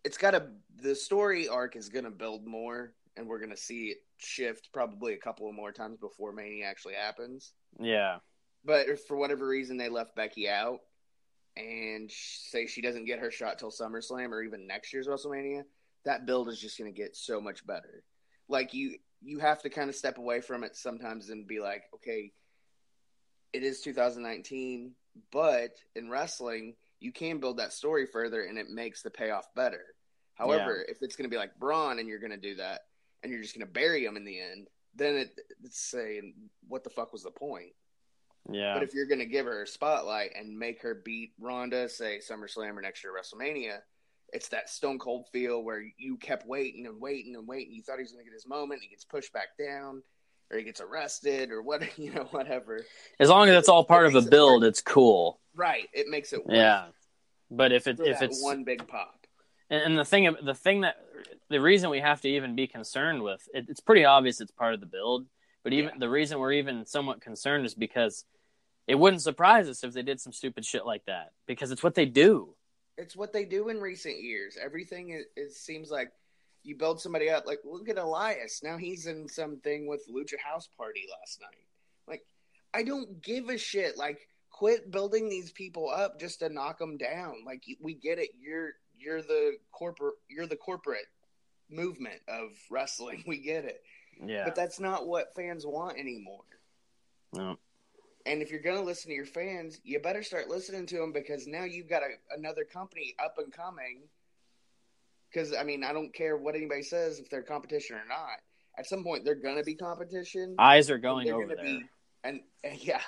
it's got to the story arc is gonna build more, and we're gonna see it shift probably a couple of more times before Mania actually happens. Yeah. But if for whatever reason they left Becky out, and say she doesn't get her shot till SummerSlam or even next year's WrestleMania, that build is just going to get so much better. Like you, you have to kind of step away from it sometimes and be like, okay, it is 2019, but in wrestling, you can build that story further, and it makes the payoff better. However, if it's going to be like Braun and you're going to do that, and you're just going to bury him in the end, then it, it's saying, what the fuck was the point? Yeah. But if you're going to give her a spotlight and make her beat Ronda, say SummerSlam or next year WrestleMania, it's that Stone Cold feel where you kept waiting and waiting and waiting. You thought he was going to get his moment. And he gets pushed back down, or he gets arrested, or what you know, whatever. as long as it's all part of a the it build, it's cool. Right? It makes it work Yeah. But if it for if it's one big pop. And, and the thing, the thing that the reason we have to even be concerned with it, it's pretty obvious it's part of the build. But even Yeah. the reason we're even somewhat concerned is because it wouldn't surprise us if they did some stupid shit like that because it's what they do. It's what they do in recent years. Everything it, it seems like you build somebody up. Like look at Elias. Now he's in something with Lucha House Party last night. Like I don't give a shit. Like, quit building these people up just to knock them down. Like, we get it. You're you're the corporate you're the corporate movement of wrestling. We get it. Yeah. But that's not what fans want anymore. No. And if you're going to listen to your fans, you better start listening to them because now you've got a, another company up and coming. Because, I mean, I don't care what anybody says if they're competition or not. At some point, they're going to be competition. Eyes are going over there. Be, and, and yeah.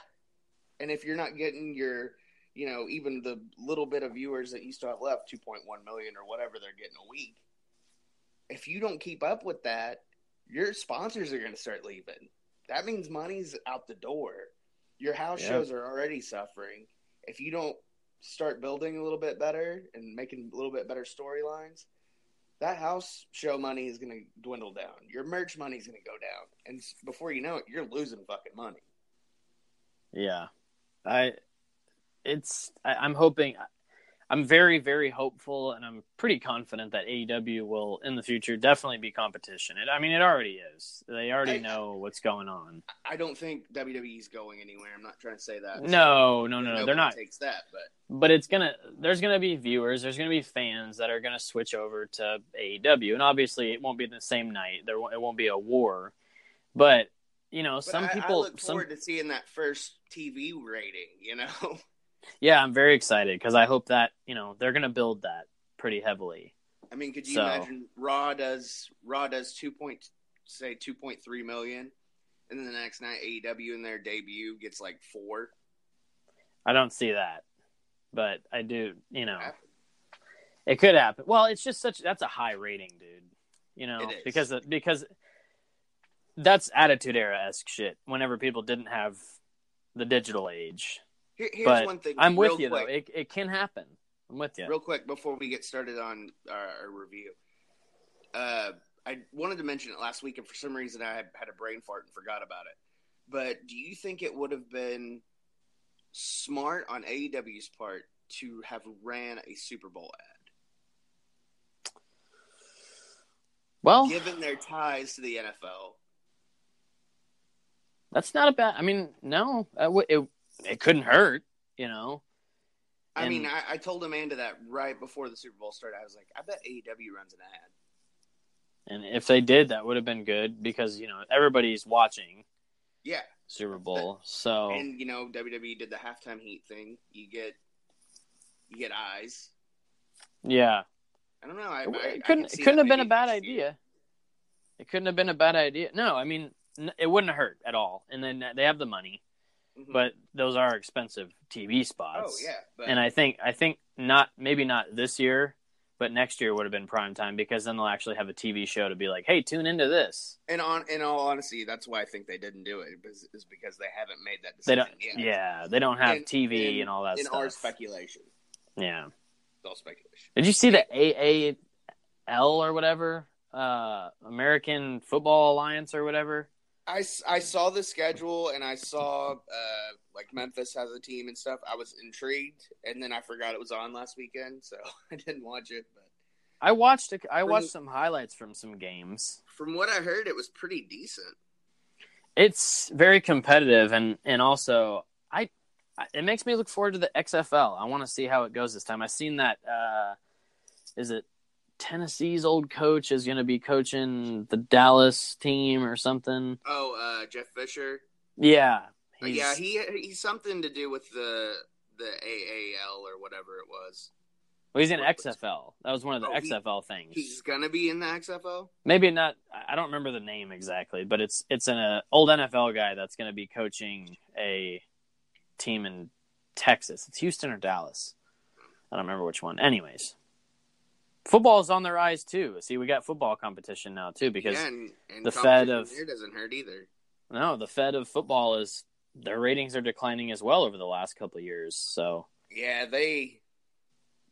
And if you're not getting your, you know, even the little bit of viewers that you still have left, 2.1 million or whatever they're getting a week, if you don't keep up with that, your sponsors are going to start leaving. That means money's out the door. Your house Yep. shows are already suffering. If you don't start building a little bit better and making a little bit better storylines, that house show money is going to dwindle down. Your merch money is going to go down, and before you know it, you're losing fucking money. Yeah, I. It's. I, I'm hoping. I'm very, very hopeful, and I'm pretty confident that AEW will, in the future, definitely be competition. It, I mean, it already is. They already I- know what's going on. I don't think WWE's going anywhere. I'm not trying to say that. No, no, no, no. They're not. Takes that, but But it's gonna. There's gonna be viewers. There's gonna be fans that are gonna switch over to AEW, and obviously, it won't be the same night. There, it won't be a war. But you know, But some I, people. I look some forward to seeing that first TV rating. You know, Yeah, I'm very excited because I hope that you know they're gonna build that pretty heavily. I mean, could you So- imagine Raw does Raw does two point say two point three million, and then the next night AEW in their debut gets like four. I don't see that, but I do. You know, Happen. it could happen. Well, it's just such that's a high rating, dude. You know, because because that's Attitude Era esque shit. Whenever people didn't have the digital age, Here, here's but one thing. I'm with you quick, though. It it can happen. I'm with you. Real quick before we get started on our, our review, uh, I wanted to mention it last week, and for some reason I had, a brain fart and forgot about it. But do you think it would have been smart on AEW's part to have ran a Super Bowl ad, well, given their ties to the NFL? that's not a bad. I mean, no, it it, couldn't hurt. You know. I mean, I, I told Amanda that right before the Super Bowl started. I was like, I bet AEW runs an ad. And if they did, that would have been good because you know everybody's watching Yeah, Super Bowl. So and you know WWE did the halftime heat thing. You get you get eyes. yeah, I don't know. I, it, I- couldn't it couldn't have been a bad year. idea. It couldn't have been a bad idea. No, I mean it wouldn't have hurt at all. And then they have the money, Mhm. but those are expensive TV oh spots. yeah, but And I think I think not maybe not this year, but next year would have been prime time because then they'll actually have a TV show to be like, hey, tune into this. and on in all honesty, that's why I think they didn't do it is, is because they haven't made that They decision don't. yet. Yeah, they don't have In- TV in- and all that in stuff. our speculation, yeah. it's all speculation. Did you see the AAL or whatever? Uh, American Football Alliance or whatever? I, I saw the schedule and I saw uh, like Memphis has a team and stuff. I was intrigued, and then I forgot it was on last weekend, so I didn't watch it. But I watched. A, I From- watched some highlights from some games. from what I heard, it was pretty decent. It's very competitive, and and also I, I it makes me look forward to the XFL. I want to see how it goes this time. I've seen that. Uh, is it Tennessee's old coach is going to be coaching the Dallas team or something? Oh, uh, Jeff Fisher. Yeah, Uh, he's- yeah, he he's something to do with the the AAL or whatever it was. well, he's in XFL. That was one of the Oh, he- XFL things. He's gonna be in the XFL. maybe not i don't remember the name exactly but it's it's an uh, old nfl guy that's going to be coaching a team in texas it's houston or dallas i don't remember which one anyways football is on their eyes too see we got football competition now too because yeah, and, and the Fed of- there doesn't hurt either. no the fed of football is their ratings are declining as well over the last couple of years so Yeah, they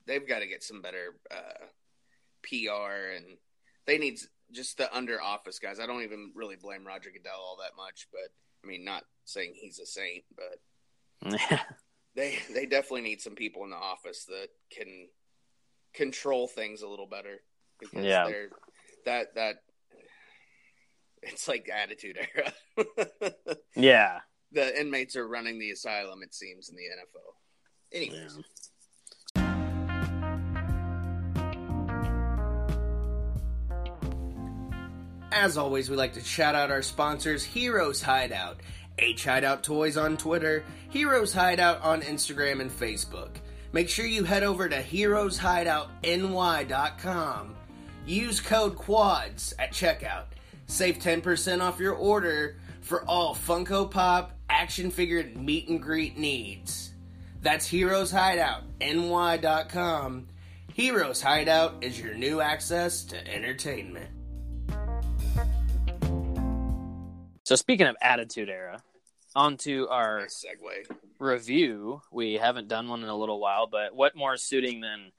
they've got to get some better uh, PR and they need just the under office guys. I don't even really blame Roger Goodell all that much, but I mean, not saying he's a saint, but they they definitely need some people in the office that can control things a little better because Yeah. they're that that it's like attitude era. yeah the inmates are running the asylum. It seems in the NFL. Anyways, As always, we like to shout out our sponsors, Heroes Hideout, H Hideout Toys on Twitter, Heroes Hideout on Instagram and Facebook. Make sure you head over to heroeshideoutny.com. Use code QUADS at checkout. Save 10% off your order for all Funko Pop, action figure, meet and greet needs. That's heroeshideoutny.com. Heroes Hideout is your new access to entertainment. So speaking of Attitude Era, on to our Nice segue. review. We haven't done one in a little while, but what more suiting than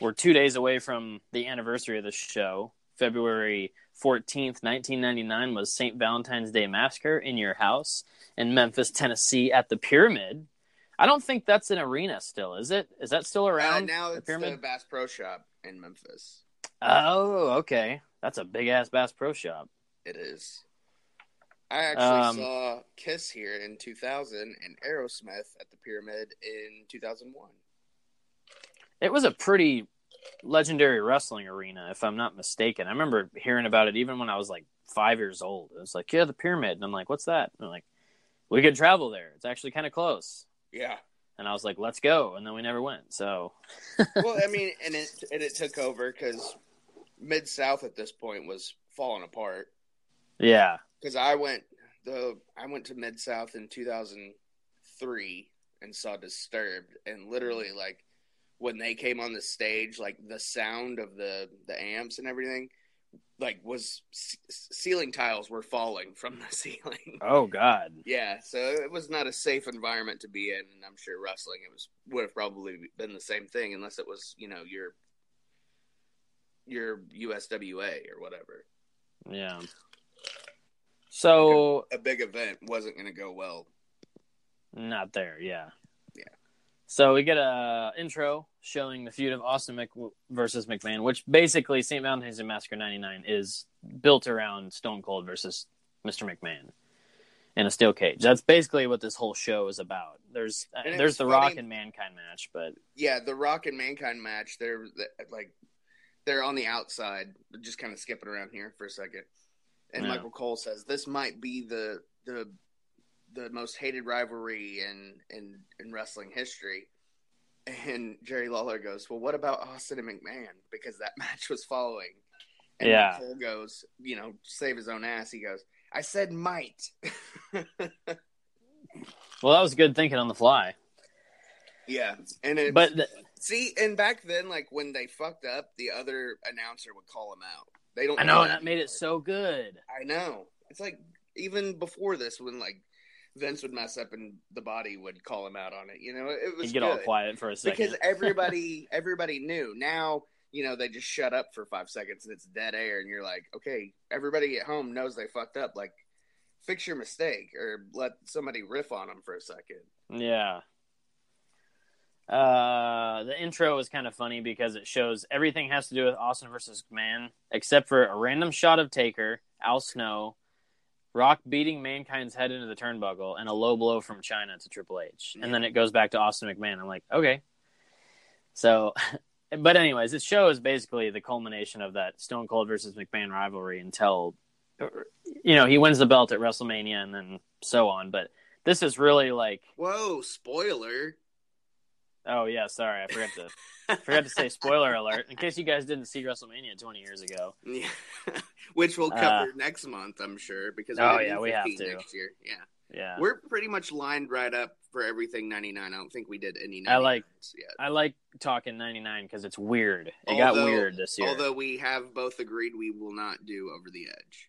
we're two days away from the anniversary of the show. February 14th, 1999 was St. Valentine's Day Massacre in your house in Memphis, Tennessee at the Pyramid. I don't think that's an arena still, is it? Is that still Uh, around? now the it's the Pyramid? Bass Pro Shop in Memphis. Oh, okay. That's a big ass Bass Pro Shop. It is. I actually Um, saw Kiss here in 2000 and Aerosmith at the Pyramid in 2001. It was a pretty legendary wrestling arena, if I'm not mistaken. I remember hearing about it even when I was like five years old. It was like, yeah, the pyramid. And I'm like, what's that? And I'm like, we could travel there. It's actually kind of close. Yeah. And I was like, let's go. And then we never went. So, well, I mean, and it and it took over because Mid South at this point was falling apart. yeah. Because I went the I went to Mid South in 2003 and saw Disturbed, and literally mm-hmm. like when they came on the stage, like the sound of the the amps and everything, like was c- ceiling tiles were falling from the ceiling. Oh, God. Yeah, so it was not a safe environment to be in, and I'm sure wrestling it was would have probably been the same thing unless it was you know your your USWA or whatever. Yeah. So, A big event wasn't going to go well. not there. Yeah. Yeah. So we get a intro showing the feud of Austin Mc versus McMahon, which basically St. Valentine's Day Massacre '99 is built around Stone Cold versus Mr. McMahon in a steel cage. That's basically what this whole show is about. There's uh, And there's the funny- Rock and Mankind match, but Yeah, the Rock and Mankind match. They're like they're on the outside, just kind of skipping around here for a second. And Yeah. Michael Cole says this might be the the the most hated rivalry in in in wrestling history. And Jerry Lawler goes, "Well, what about Austin and McMahon? Because that match was following." And Yeah. Cole goes, you know, save his own ass. He goes, "I said might." well, that was good thinking on the fly. yeah, and it, But See, and back then, like when they fucked up, the other announcer would call him out. They don't. I know that made it so good. I know. It's like even before this, when like Vince would mess up and the body would call him out on it. You know, it was You get all quiet for a second. because everybody everybody knew. Now you know they just shut up for five seconds and it's dead air, and you're like, okay, everybody at home knows they fucked up. Like, fix your mistake or let somebody riff on them for a second. Yeah. Uh, the intro is kind of funny because it shows everything has to do with Austin versus McMahon, except for a random shot of Taker, Al Snow, Rock beating Mankind's head into the turnbuckle, and a low blow from Chyna to Triple H. And then it goes back to Austin McMahon. I'm like, okay. So, but anyways, it shows basically the culmination of that Stone Cold versus McMahon rivalry until, you know, he wins the belt at WrestleMania and then so on. But this is really like Whoa, spoiler! Oh yeah, sorry, I forgot to forgot to say spoiler alert in case you guys didn't see WrestleMania 20 years ago. Yeah. Which we'll cover next month, I'm sure, because Uh, oh, we're yeah, we have to. next year. Yeah, Yeah, we're pretty much lined right up for everything 99. I don't think we did any. I like- yet. I like talking 99 because it's weird. It got weird this year. Although we have both agreed we will not do Over the Edge.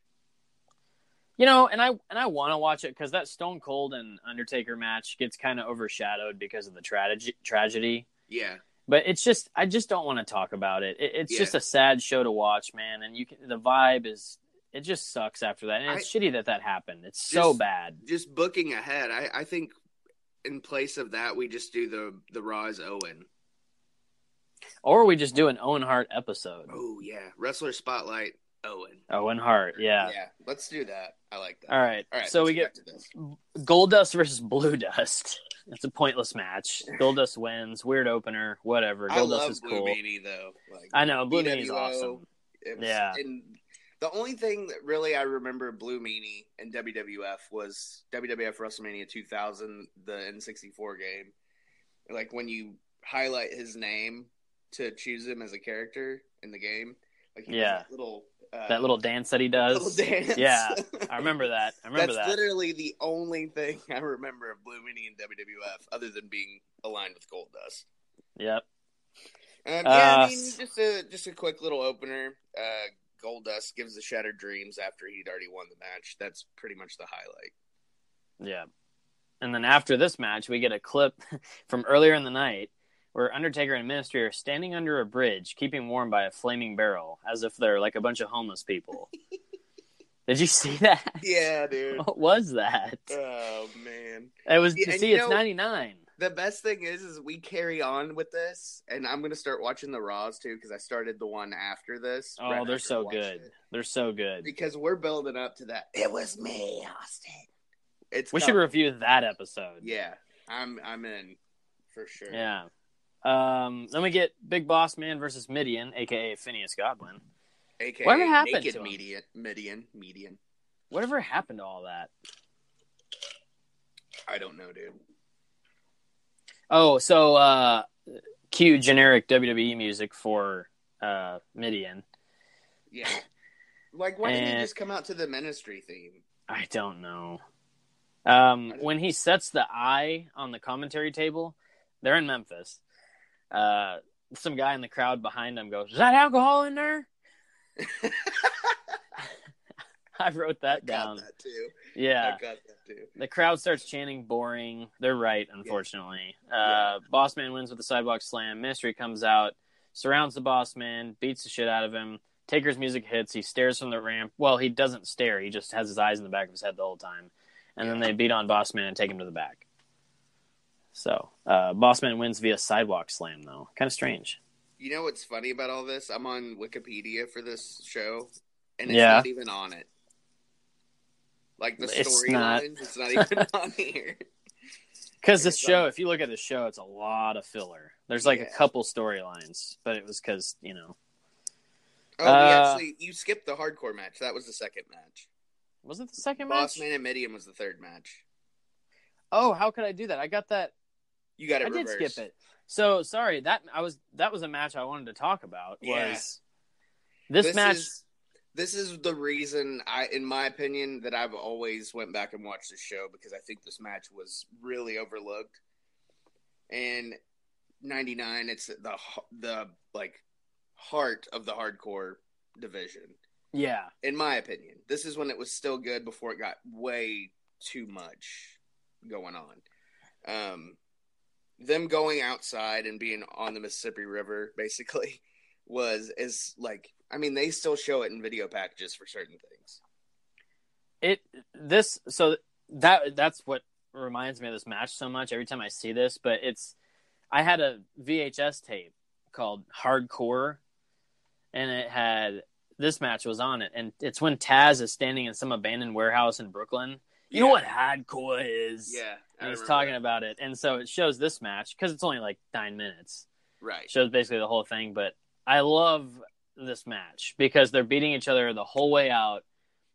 You know, and I and I want to watch it because that Stone Cold and Undertaker match gets kind of overshadowed because of the tragedy. Tragedy, Yeah, but it's just I just don't want to talk about it. it it's Yeah. just a sad show to watch, man. And you can the vibe is it just sucks after that, and it's shitty that that happened. It's so bad. just booking ahead. I, I think in place of that, we just do the the Raw as Owen. Or we just do an Owen Hart episode. Oh yeah, wrestler spotlight Owen. Owen Hart. Yeah. Yeah, let's do that. I like that. All right. All right. so we get this. Goldust versus Blue Dust. It's a pointless match. Goldust wins. Weird opener. Whatever. I Gold love Dust is Blue cool. Meanie though. Like, I know. Blue Meanie's BWO, awesome. it was- Yeah. And the only thing that really I remember Blue Meanie and WWF was WWF WrestleMania 2000, the N64 game. Like when you highlight his name to choose him as a character in the game. Like Yeah. little uh, That little dance that he does. dance. Yeah. I remember that. I remember That's that. literally the only thing I remember of Blue Meanie and WWF, other than being aligned with Goldust. Yep. Um, yeah, Uh, I mean, just a just a quick little opener. Uh, Goldust gives the Shattered Dreams after he'd already won the match. That's pretty much the highlight. Yeah. And then after this match, we get a clip from earlier in the night where Undertaker and Ministry are standing under a bridge, keeping warm by a flaming barrel, as if they're like a bunch of homeless people. Did you see that? Yeah, dude. What was that? Oh man. It was Yeah, see, it's know- ninety nine. The best thing is, is we carry on with this, and I'm gonna start watching the Raws too because I started the one after this. Oh, right they're so good. it. They're so good. because we're building up to that. It was me, Austin. It's We should review that episode. Yeah, I'm I'm in for sure. Yeah. Um, then we get Big Boss Man versus Midian, aka Phineas Godwin. AKA Whatever happened naked to Midian, Midian, Midian. Whatever happened to all that? I don't know, dude. Oh, so uh, cue generic WWE music for uh, Midian. Yeah. Like, why didn't he just come out to the ministry theme? I don't know. Um, when he sets the eye on the commentary table, they're in Memphis. Uh, some guy in the crowd behind him goes, "Is that alcohol in there?" I wrote that Got down. that too. Yeah, I got that too. the crowd starts chanting "boring." They're right, unfortunately. Yeah. Uh, Boss Man wins with the sidewalk slam. Ministry comes out, surrounds the Boss Man, beats the shit out of him. Taker's music hits. He stares from the ramp. Well, he doesn't stare. He just has his eyes in the back of his head the whole time. And then they beat on Boss Man and take him to the back. So, uh, Boss Man wins via sidewalk slam, though. Kind of strange. You know what's funny about all this? I'm on Wikipedia for this show, and it's Yeah. not even on it. Like the storylines, it's not even on here. Because this show, if you look at the show, it's a lot of filler. There's like a couple storylines, but it was because, you know. Oh, Uh, actually you skipped the hardcore match. That was the second match. Was it the second Boss match? Bossman and Midian was the third match. Oh, how could I do that? I got that You got it. I did skip it. So sorry that I was that was a match I wanted to talk about. Was Yeah. this, This match? is- This is the reason I, in my opinion, that I've always went back and watched the show because I think this match was really overlooked. And '99, it's the the like heart of the hardcore division. yeah, in my opinion. This is when it was still good before it got way too much going on. Um, them going outside and being on the Mississippi River basically was is like I mean they still show it in video packages for certain things. it this so that that's what reminds me of this match so much every time I see this. But it's I had a VHS tape called Hardcore, and it had this match was on it, and it's when Taz is standing in some abandoned warehouse in Brooklyn. You know what hardcore is? Yeah, I he's talking that. about it, and so it shows this match because it's only like nine minutes. right. shows basically the whole thing. But I love this match because they're beating each other the whole way out,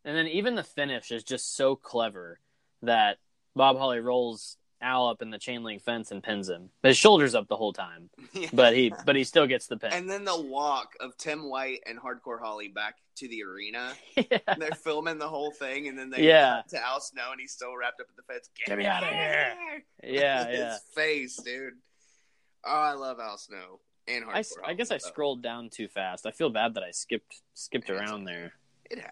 and then even the finish is just so clever that Bob Holly rolls Al up in the chain link fence and pins him. His shoulders up the whole time, Yeah. but he but he still gets the pin. and then the walk of Tim White and Hardcore Holly back to the arena. yeah. They're filming the whole thing, and then they Yeah. to Al Snow, and he's still wrapped up in the fence. Get me out of here. yeah, his yeah. face, dude. Oh, I love Al Snow and Hardcore. I, s- I guess I though. scrolled down too fast. I feel bad that I skipped skipped around there. It.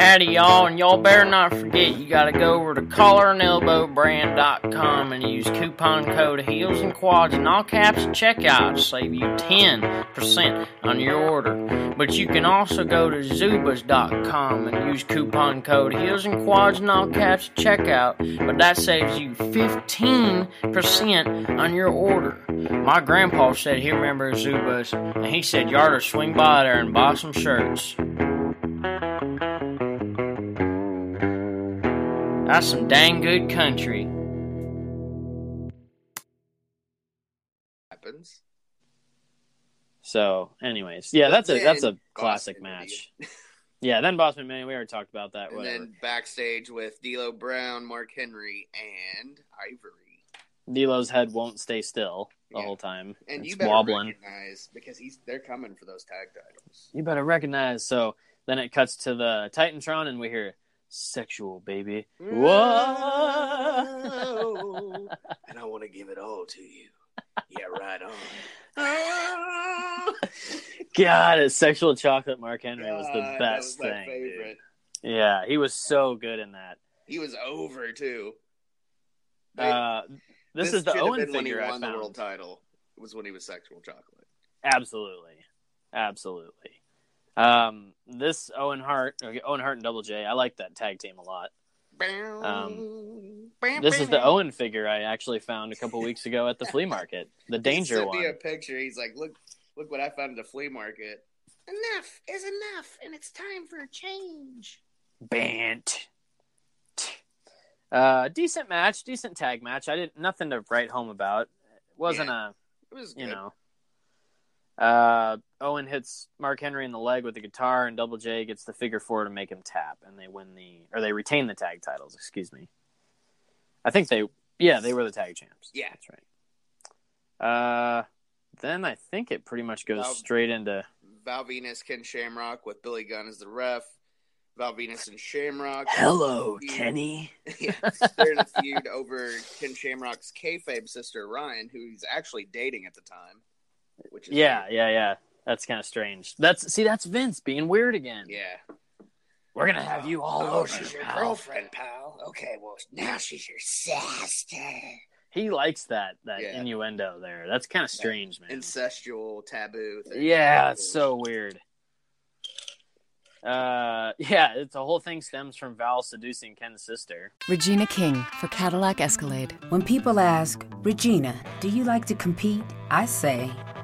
Howdy, y'all, and y'all better not forget you gotta go over to collarandelbowbrand.com and use coupon code Heels and Quads in all caps at checkout to save you 10% on your order. But you can also go to zubaz.com and use coupon code Heels and Quads in all caps at checkout, but that saves you 15% on your order. My grandpa said he remembers Zubaz, and he said you ought to swing by there and buy some shirts. That's some dang good country. Happens. So, anyways, yeah, that's a that's a classic Man match. Yeah, then Bossman Man, we already talked about that. And Whatever. then backstage with D'Lo Brown, Mark Henry, and Ivory. D'Lo's head won't stay still the Yeah. whole time. And it's you better wobbling. recognize because he's they're coming for those tag titles. You better recognize. So then it cuts to the Titantron, and we hear "sexual baby." Whoa! and I want to give it all to you. Yeah, right on. God, a sexual chocolate. Mark Henry was the God, best was thing. dude. favorite. Yeah, he was so good in that. He was over too. They- Uh, this, is the Owen been when he won the world title. It was when he was sexual chocolate. Absolutely, absolutely. Um, this Owen Hart, Owen Hart and Double J. I like that tag team a lot. Um, This is the Owen figure I actually found a couple weeks ago at the flea market, the He Danger sent one. me a picture. He's like, "Look, look what I found at the flea market." Enough is enough, and it's time for a change. Bant. Uh, decent match, decent tag match. I didn't nothing to write home about. It wasn't a It was, you know. Uh, Owen hits Mark Henry in the leg with the guitar, and Double J gets the figure four to make him tap, and they win the or they retain the tag titles. Excuse me. I think they, yeah, they were the tag champs. Yeah. that's right. Uh, then I think it pretty much goes Val- straight into Val Venis, Ken Shamrock with Billy Gunn as the ref. Val Venis and Shamrock. Hello. Kenny. yeah, they're in a feud over Ken Shamrock's kayfabe sister Ryan, who he's actually dating at the time. Which is Yeah, weird. yeah, yeah. That's kind of strange. That's see, that's Vince being weird again. yeah. We're gonna have you all Oh, over, she's your pal. girlfriend, pal. Okay, well now she's your sister. He likes that that Yeah. innuendo there. That's kind of strange, man. Incestual taboo. Thing. Yeah, it's so weird. Uh, yeah, it's the whole thing stems from Val seducing Ken's sister. Regina King for Cadillac Escalade. When people ask, Regina, do you like to compete? I say,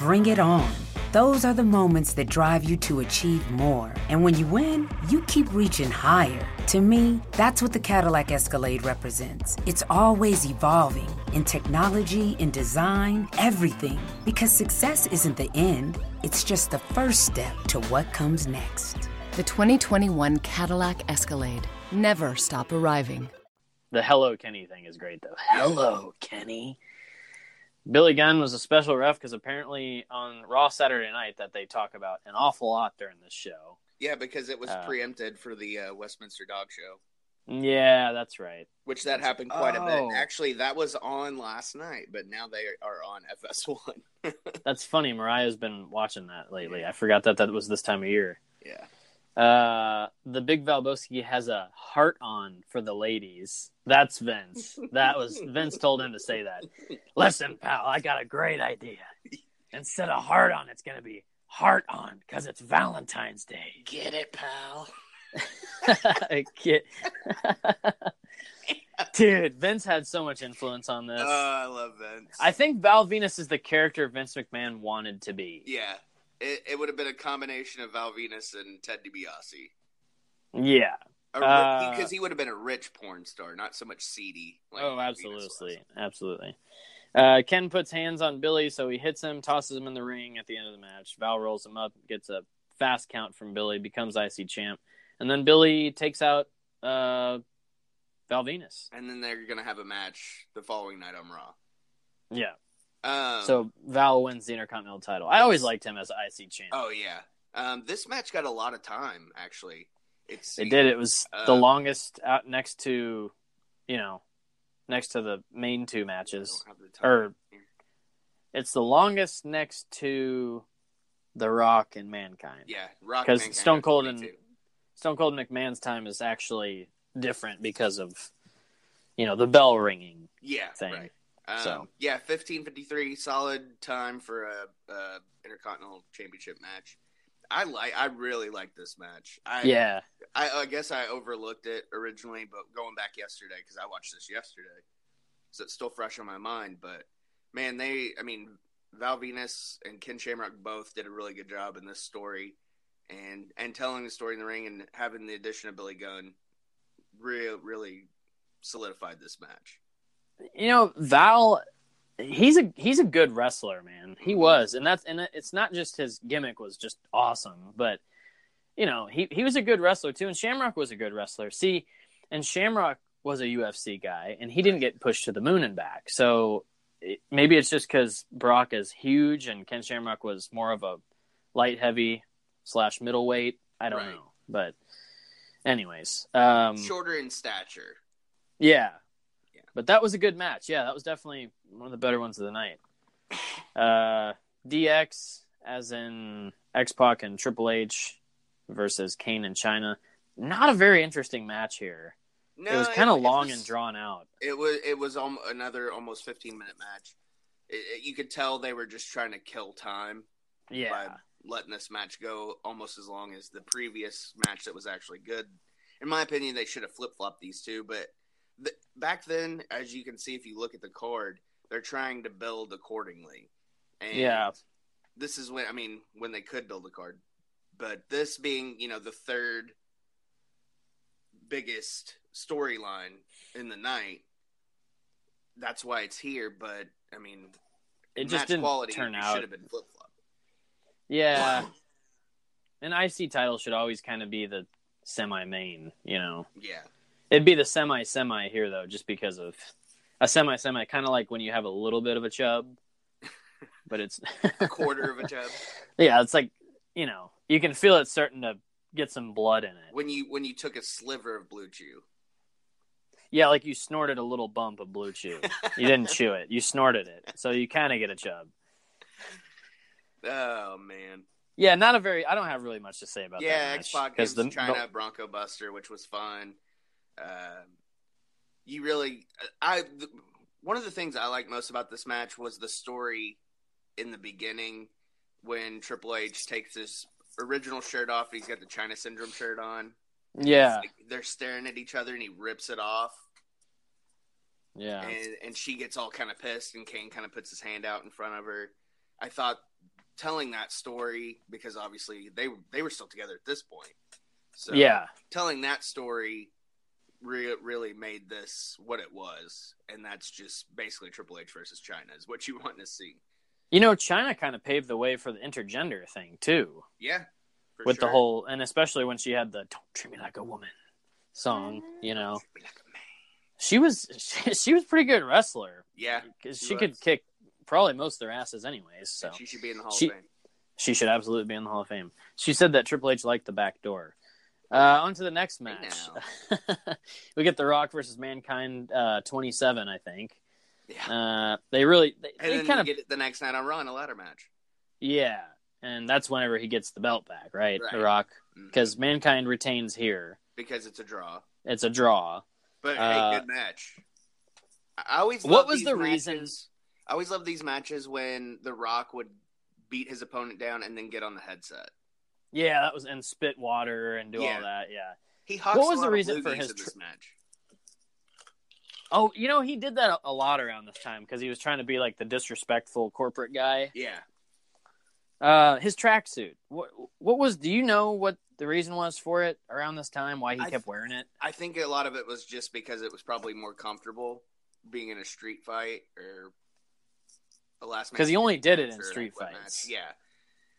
bring it on. Those are the moments that drive you to achieve more. And when you win, you keep reaching higher. To me, that's what the Cadillac Escalade represents. It's always evolving in technology, in design, everything. Because success isn't the end, it's just the first step to what comes next. The 2021 Cadillac Escalade. Never stop arriving. The Hello Kenny thing is great though. Hello Kenny. Billy Gunn was a special ref because apparently on Raw Saturday Night that they talk about an awful lot during this show. Yeah, because it was Uh, preempted for the uh, Westminster Dog Show, Yeah, that's right. which that happened quite a Oh. bit. Actually, that was on last night, but now they are on FS1. That's funny. Mariah's been watching that lately. I forgot that that was this time of year. yeah. Uh, the Big Valbowski has a heart on for the ladies. That's Vince. That was Vince told him to say that. Listen, pal, I got a great idea. Instead of heart on, it's gonna be heart on because it's Valentine's Day. Get it, pal. Get- Dude, Vince had so much influence on this. Uh, I love Vince. I think Val Venis is the character Vince McMahon wanted to be. yeah, it, it would have been a combination of Val Venis and Ted DiBiase. Yeah. Because Uh, he would have been a rich porn star, not so much seedy. Like oh, absolutely, absolutely. Uh, Ken puts hands on Billy, so he hits him, tosses him in the ring at the end of the match. Val rolls him up, gets a fast count from Billy, becomes IC champ, and then Billy takes out uh, Val Venis. And then they're gonna have a match the following night on Raw. Yeah. Um, So Val wins the Intercontinental title. I always liked him as IC champ. oh yeah, um, this match got a lot of time. Actually, it's It did. It was the Uh, longest out next to, you know, next to the main two matches. don't have the time Or it's the longest next to The Rock and Mankind. yeah, Rock Because Stone Cold and- Stone Cold McMahon's time is actually different because of you know the bell ringing. Yeah, thing. right. Um, So- yeah, fifteen fifty three, solid time for a, a intercontinental championship match. I like. I really like this match. I, Yeah, I, I guess I overlooked it originally, but going back yesterday because I watched this yesterday, so it's still fresh on my mind. But man, they, I mean, Val Venis and Ken Shamrock both did a really good job in this story, and and telling the story in the ring and having the addition of Billy Gunn, real really solidified this match. You know Val, he's a he's a good wrestler, man. He was, and that's and it's not just his gimmick was just awesome, but you know he he was a good wrestler too, and Shamrock was a good wrestler. See, and Shamrock was a UFC guy, and he didn't get pushed to the moon and back. So it, maybe it's just because Brock is huge, and Ken Shamrock was more of a light heavy slash middleweight. I don't Right. know, but anyways, um, Shorter in stature. yeah. But that was a good match. Yeah, that was definitely one of the better ones of the night. Uh, DX, as in X Pac and Triple H versus Kane and Chyna. Not a very interesting match here. No, it was kind of long was- and drawn out. It was it was um, another almost fifteen minute match. It, it- you could tell they were just trying to kill time Yeah. by letting this match go almost as long as the previous match that was actually good. In my opinion, they should have flip flopped these two. But th- back then, as you can see if you look at the card, they're trying to build accordingly. And Yeah. this is when I mean when they could build a card, but this being you know the third biggest storyline in the night, that's why it's here. But I mean, It just didn't quality turn out. Should have been flip flop. Yeah. An IC title should always kind of be the semi main, you know. Yeah, It'd be the semi semi here though, just because of a semi semi, kind of like when you have a little bit of a chub, but it's a quarter of a chub. yeah, it's like you know you can feel it starting to get some blood in it. When you when you took a sliver of BlueChew. Yeah, like you snorted a little bump of BlueChew. You didn't chew it, you snorted it, so you kind of get a chub. Oh man. Yeah, not a very. I don't have really much to say about yeah, that X match Pac because the Chyna Bronco Buster, which was fun. Um, you really, I the, one of the things I like most about this match was the story in the beginning when Triple H takes his original shirt off. He's got the Chyna Syndrome shirt on. yeah, Like, they're staring at each other, and he rips it off, yeah, and and she gets all kind of pissed, and Kane kind of puts his hand out in front of her. I thought telling that story because obviously they they were still together at this point. So yeah. telling that story re- really made this what it was, and that's just basically Triple H versus Chyna is what you want to see. You know, Chyna kind of paved the way for the intergender thing too, Yeah, with the whole, and especially when she had the "Don't treat me like a woman" song. You know, like a man. she was she, she was pretty good wrestler Yeah, 'cause She could kick probably most of their asses anyways. So and she should be in the Hall She- of Fame. She should absolutely be in the Hall of Fame. She said that Triple H liked the back door. Uh, on to the next match. we get The Rock versus Mankind uh, 27, I think. Yeah, Uh, they really, they, and they kind of, get it the next night on Raw in a ladder match. yeah. And that's whenever he gets the belt back, right? The Right. Rock. Mhm. Because Mankind retains here. because it's a draw. It's a draw. But Uh, hey, good match. I I always What was the matches- reason- I always love these matches when The Rock would beat his opponent down and then get on the headset. Yeah, that was, and spit water and do Yeah. all that. Yeah. He What was the reason for his this tr- match? Oh, you know, he did that a, lot around this time because he was trying to be like the disrespectful corporate guy. Yeah, Uh, his tracksuit. What what was? Do you know what the reason was for it around this time? Why he I kept wearing it? I think a lot of it was just because it was probably more comfortable being in a street fight or a last. man 'Cause he only did it in street fights. match. Yeah,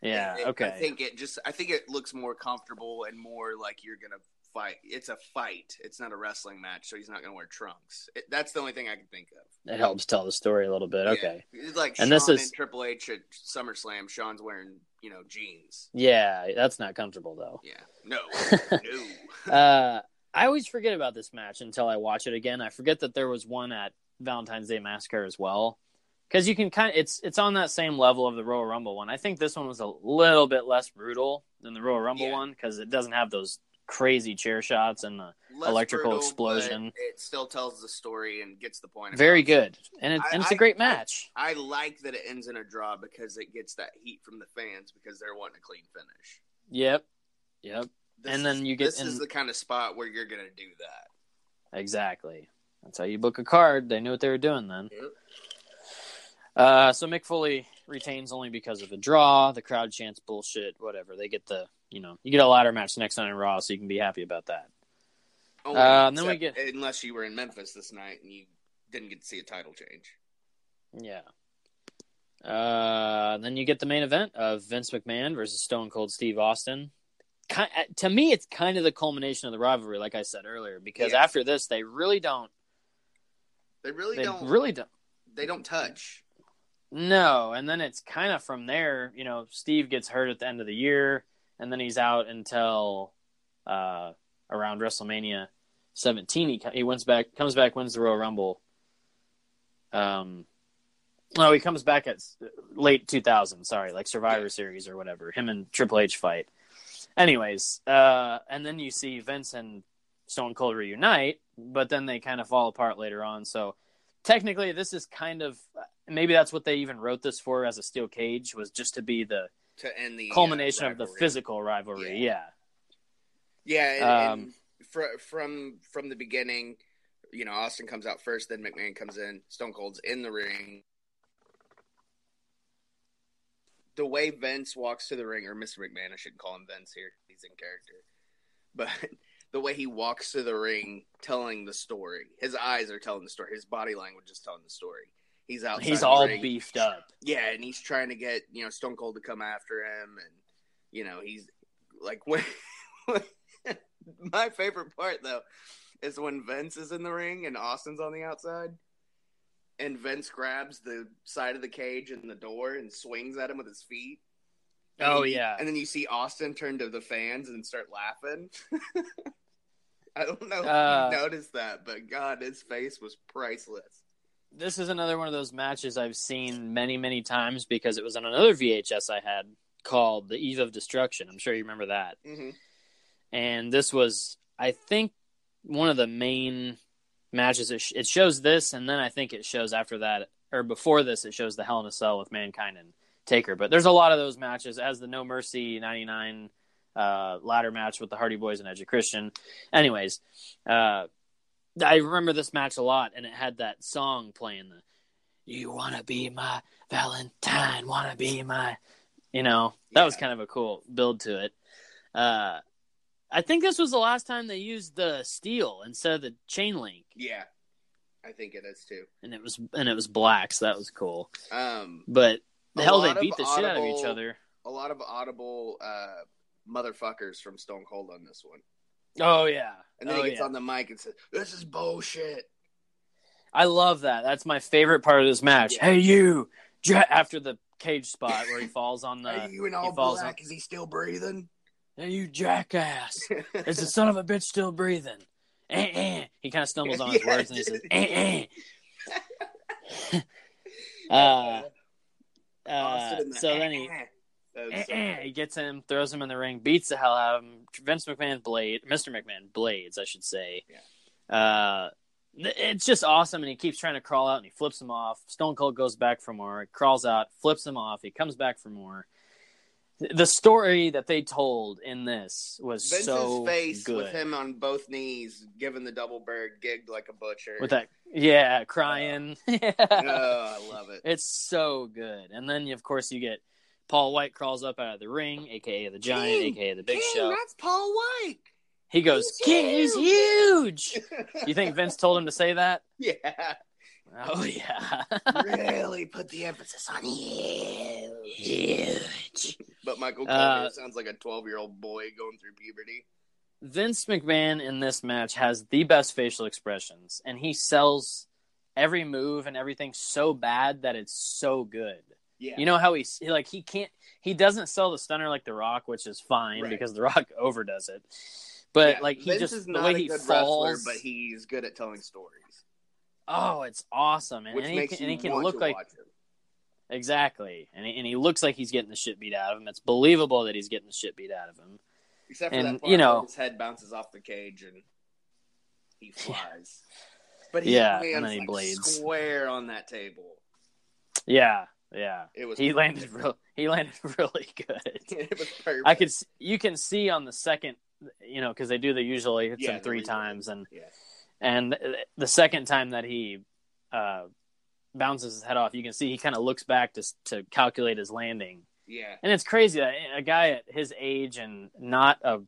Yeah. It- okay. I think it just. I think it looks more comfortable and more like you're gonna fight. It's a fight. It's not a wrestling match, so he's not gonna wear trunks. It, that's the only thing I can think of. it helps tell the story a little bit. Yeah. Okay. It's like And Shawn this is- and Triple H at SummerSlam. Shawn's wearing you know jeans. Yeah, that's not comfortable though. Yeah, no, no. uh, I always forget about this match until I watch it again. I forget that there was one at Valentine's Day Massacre as well, because you can kind of it's it's on that same level of the Royal Rumble one. I think this one was a little bit less brutal than the Royal Rumble Yeah. one because it doesn't have those crazy chair shots and the Less electrical brutal, explosion. It still tells the story and gets the point. very good, and, it, I- and it's a I- great match. I like that it ends in a draw because it gets that heat from the fans because they're wanting a clean finish. yep, yep, This And then is- you get this is the kind of spot where you're gonna do that. exactly. That's how you book a card. They knew what they were doing then. Yep. Uh, so Mick Foley retains only because of a draw. The crowd chants bullshit. Whatever. They get the you know you get a ladder match next night in Raw, so you can be happy about that. Only Uh, and then we get- unless you were in Memphis this night and you didn't get to see a title change. Yeah. Uh, then you get the main event of Vince McMahon versus Stone Cold Steve Austin. Ki to me, it's kind of the culmination of the rivalry, like I said earlier, because Yeah. after this, they really don't. They really They don't. really don't. They don't touch. No, and then it's kind of from there. You know, Steve gets hurt at the end of the year, and then he's out until uh, around WrestleMania 17. He he wins back, comes back, wins the Royal Rumble. Um, no, he comes back at late 2000. Sorry, like Survivor Series or whatever. Him and Triple H fight. Anyways, uh, and then you see Vince and Stone Cold reunite, but then they kind of fall apart later on. So technically, this is kind of maybe that's what they even wrote this for as a steel cage was just to be the To end the uh, culmination of the physical rivalry. Yeah. Yeah, and, Um, and fr- from from the beginning, you know, Austin comes out first, then McMahon comes in. Stone Cold's in the ring. The way Vince walks to the ring, or Mr. McMahon, I shouldn't call him Vince here; he's in character. But the way he walks to the ring, telling the story, his eyes are telling the story. His body language is telling the story. He's outside. He's all ring. beefed up. Yeah, and he's trying to get you know Stone Cold to come after him, and you know he's like when. my favorite part though is when Vince is in the ring and Austin's on the outside, and Vince grabs the side of the cage and the door and swings at him with his feet. And Oh, you- yeah. and then you see Austin turn to the fans and start laughing. I don't know if Uh, you noticed that, but God, his face was priceless. This is another one of those matches I've seen many, many times because it was on another VHS I had called The Eve of Destruction. I'm sure you remember that. Mm-hmm. and this was i think one of the main matches it, sh- it shows this and then i think it shows after that or before this it shows the hell in a cell with mankind and taker but there's a lot of those matches as the no mercy 99 uh, ladder match with the hardy boys and edge of christian anyways uh, i remember this match a lot and it had that song playing the you want to be my valentine want to be my you know that was kind of a cool build to it uh, I think this was the last time they used the steel instead of the chain link, Yeah, I think it is too. and it was and it was black, so that was cool. Um, But the hell, they beat the shit out of each other. a lot of audible uh, motherfuckers from Stone Cold on this one. Oh yeah, And then oh, he gets yeah. on the mic and says, "This is bullshit." I love that. That's my favorite part of this match. Yeah. Hey you, after the cage spot where he falls on the. Are you in he all falls black? Is he still breathing? Hey you jackass! Is the son of a bitch still breathing? Eh, eh. He kind of stumbles on his Yeah. words and he says, eh, eh. uh, uh, Austin in the- so then he, That Eh, so eh, he gets him, throws him in the ring, beats the hell out of him. Vince McMahon blade, Mr. McMahon blades, I should say. Uh, it's just awesome, and he keeps trying to crawl out, and he flips him off. Stone Cold goes back for more, crawls out, flips him off. He comes back for more. The story that they told in this was Vince's so face good. with him on both knees, giving the double bird, gigged like a butcher. with that, yeah, crying. yeah. oh, I love it. It's so good. And then, of course, you get Paul White crawls up out of the ring, aka the Giant, King! aka the Big King, Show. That's Paul White. He goes, He's King, he's huge. You think Vince told him to say that? yeah, Oh yeah, really put the emphasis on huge. huge. But Michael Uh, Cole sounds like a twelve-year-old boy going through puberty. Vince McMahon in this match has the best facial expressions, and he sells every move and everything so bad that it's so good. Yeah, You know how he he- like he can't he doesn't sell the stunner like The Rock, which is fine Right. because The Rock overdoes it. But Yeah, like he Vince just is the way he falls, wrestler, but he's good at telling stories, oh, it's awesome, and, and he can, and he can look like exactly, and he, and he looks like he's getting the shit beat out of him. It's believable that he's getting the shit beat out of him. Except for And, that part you know- his head bounces off the cage and he flies. But he Yeah, lands and then he like, blades. square on that table. Yeah, yeah. It was he landed real. He landed really good. it was perfect. I could. You can see on the second, you know, because they do the usually hits Yeah, him three times, and Yeah. and the second time that he uh, bounces his head off, you can see he kind of looks back to to calculate his landing, Yeah. and it's crazy that a guy at his age and not a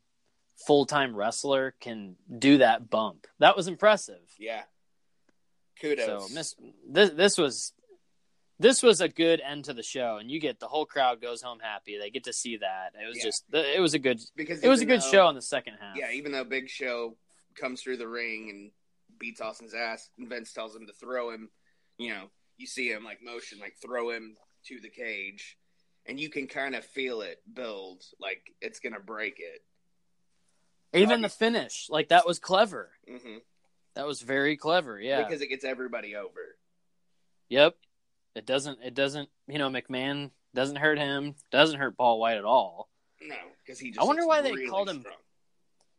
full time wrestler can do that bump. That was impressive. Yeah. Kudos. So miss this this was this was a good end to the show, and you get the whole crowd goes home happy. They get to see that. It was Yeah. just it was a good because it was a good though- show in the second half. Yeah, even though Big Show comes through the ring and beats Austin's ass, and Vince tells him to throw him, you know, you see him like motion, like throw him to the cage, and you can kind of feel it build, like it's gonna break it. even the finish, like that was clever. hmm That was very clever. Yeah. because it gets everybody over. yep. It doesn't. It doesn't. You know, McMahon doesn't hurt him. Doesn't hurt Paul White at all. No, because he. Just I wonder why they really called him strong.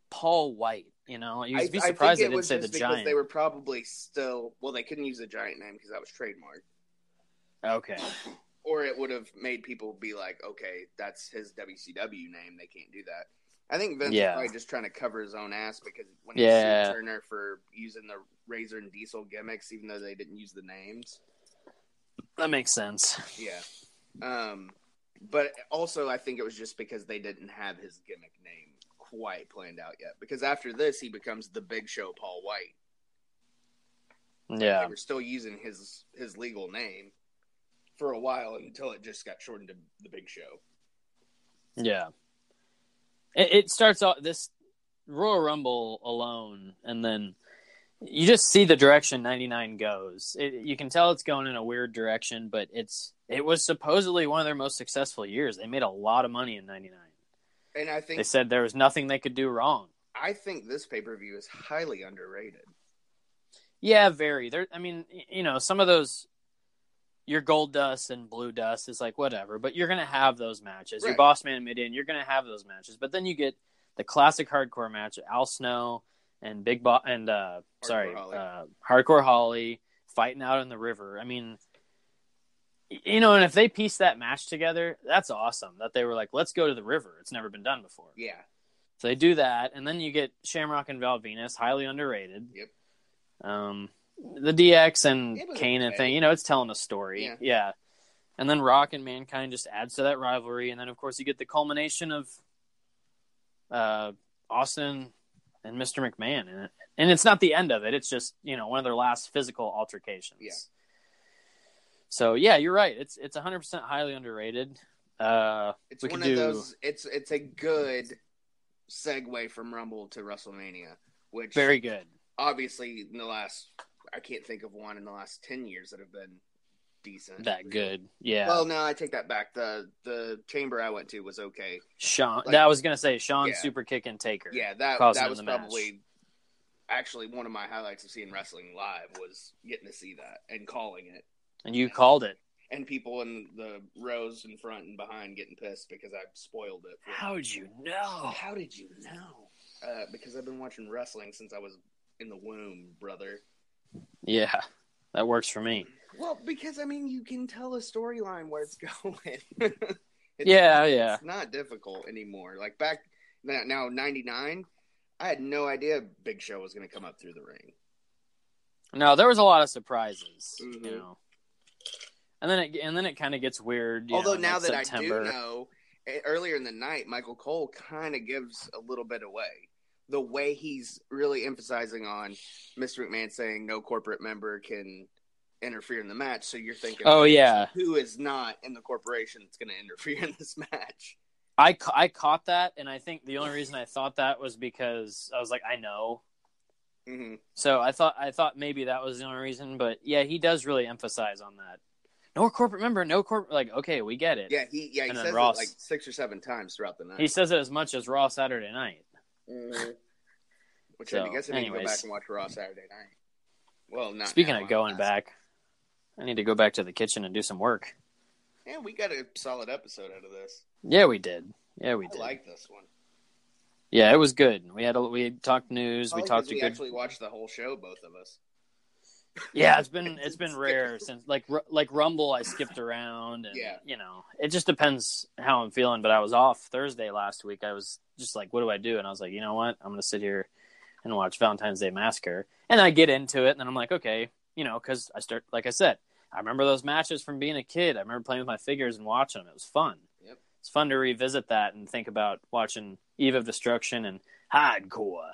Paul White. You know, you'd I, be surprised they didn't say the because giant. they were probably still. Well, they couldn't use the giant name because that was trademarked. Okay. or it would have made people be like, okay, that's his WCW name. They can't do that. I think Vince Yeah. probably just trying to cover his own ass because when he Yeah. sued Turner for using the Razor and Diesel gimmicks, even though they didn't use the names. That makes sense. Yeah. Um, but also, I think it was just because they didn't have his gimmick name quite planned out yet. Because after this, he becomes the Big Show Paul White. Yeah. They were still using his his legal name for a while until it just got shortened to the Big Show. Yeah. It, it starts off this Royal Rumble alone, and then you just see the direction 99 goes. It, you can tell it's going in a weird direction, but it's it was supposedly one of their most successful years. They made a lot of money in 99. And I think They said there was nothing they could do wrong. I think this pay per view is highly underrated. Yeah, very. There I mean, you know, some of those your Goldust and blue dust is like whatever, but you're gonna have those matches. Your boss man Midian, you're gonna have those matches. But then you get the classic hardcore match, Al Snow and Big Bo and uh sorry, Holly. uh Hardcore Holly fighting out in the river. I mean you know, and if they piece that match together, that's awesome. That they were like, let's go to the river. It's never been done before. Yeah. So they do that, and then you get Shamrock and Val Venis, highly underrated. Yep. Um, the DX and Kane and thing, you know, it's telling a story. Yeah. And then Rock and Mankind just adds to that rivalry, and then of course you get the culmination of uh, Austin and Mr. McMahon, and and it's not the end of it. It's just you know one of their last physical altercations. Yeah. So yeah, you're right. It's it's 100 percent highly underrated. Uh, It's one of do those it's it's a good segue from Rumble to WrestleMania, which very good. obviously in the last I can't think of one in the last ten years that have been decent. That good. Yeah. Well, no, I take that back. The the chamber I went to was okay. Shawn. Like- that I was gonna say Shawn Yeah. super kick and taker. Yeah, that that was the match. probably actually one of my highlights of seeing wrestling live was getting to see that and calling it. And you called it. And people in the rows in front and behind getting pissed because I spoiled it. How'd you know? How did you know? Uh, because I've been watching wrestling since I was in the womb, brother. Yeah, that works for me. Well, because I mean, you can tell a storyline where it's going. it's, Yeah, yeah. It's not difficult anymore. Like back now, now '99, I had no idea Big Show was going to come up through the ring. No, there was a lot of surprises. Mhm. You know. And then it and then it kind of gets weird. Although know, now like, that September. I do know, eh, earlier in the night, Michael Cole kind of gives a little bit away. The way he's really emphasizing on Mr. McMahon saying no corporate member can interfere in the match. So you're thinking, Oh, yeah. who is not in the corporation that's going to interfere in this match? I ca- I caught that, and I think the only reason I thought that was because I was like, I know. hmm So I thought I thought maybe that was the only reason, but yeah, he does really emphasize on that. No corporate member, no corporate. Like, okay, we get it. Yeah, he yeah he And then says Ross- it like six or seven times throughout the night. He says it as much as Raw Saturday Night. Mhm. Which So, I guess I need to go back and watch Raw Saturday night. Well, not Speaking now, of going back, I need to go back to the kitchen and do some work. Yeah, we got a solid episode out of this. Yeah, we did. Yeah, we I did. like this one. Yeah, it was good. We had a, we talked news. We oh, Probably talked 'cause to we good. actually watched the whole show, both of us. Yeah, it's been it's been rare since like like Rumble. I skipped around, and Yeah. you know, it just depends how I'm feeling. But I was off Thursday last week. I was just like, what do I do? And I was like, you know what? I'm gonna sit here and watch Valentine's Day Massacre. And I get into it, and then I'm like, okay, you know, because I start like I said, I remember those matches from being a kid. I remember playing with my figures and watching them. It was fun. Yep. It's fun to revisit that and think about watching Eve of Destruction and Hardcore.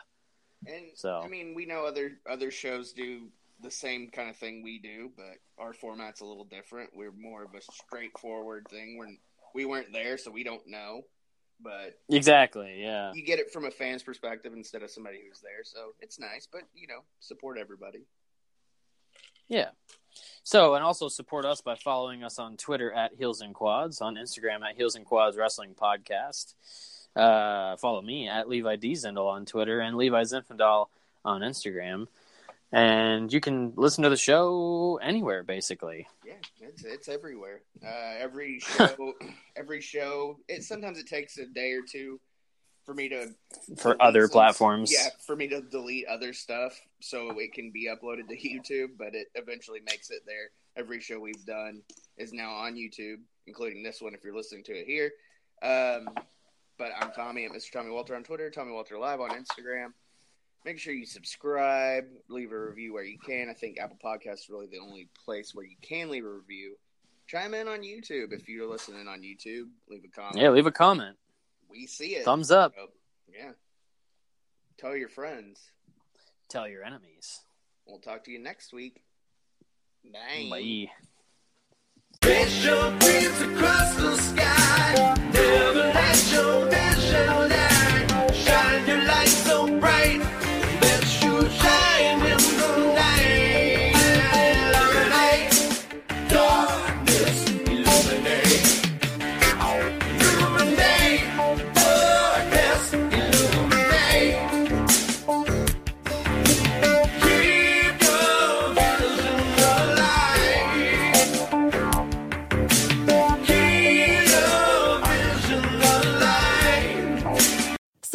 And So- I mean, we know other other shows do the same kind of thing we do, but our format's a little different. We're more of a straightforward thing. We're we weren't there, so we don't know. But Exactly. Yeah. you get it from a fan's perspective instead of somebody who's there, so it's nice. But you know, support everybody. Yeah. So, and also support us by following us on Twitter at Heels and Quads, on Instagram at Heels and Quads Wrestling Podcast. Uh, follow me at Levi D Zendel on Twitter and Levi Zinfandel on Instagram. And you can listen to the show anywhere, basically. Yeah, it's it's everywhere. Uh, every show, every show. It sometimes it takes a day or two for me to For other some- platforms. Yeah, for me to delete other stuff so it can be uploaded to YouTube, but it eventually makes it there. Every show we've done is now on YouTube, including this one if you're listening to it here. Um, but I'm Tommy at Mr. Tommy Walter on Twitter, Tommy Walter Live on Instagram. Make sure you subscribe, leave a review where you can. I think Apple Podcasts is really the only place where you can leave a review. Chime in on YouTube if you're listening on YouTube. Leave a comment. Yeah, leave a comment. We see it. Thumbs up. So, yeah. Tell your friends. Tell your enemies. We'll talk to you next week. Bye. Bye. Reach your dreams across the sky. Never let your vision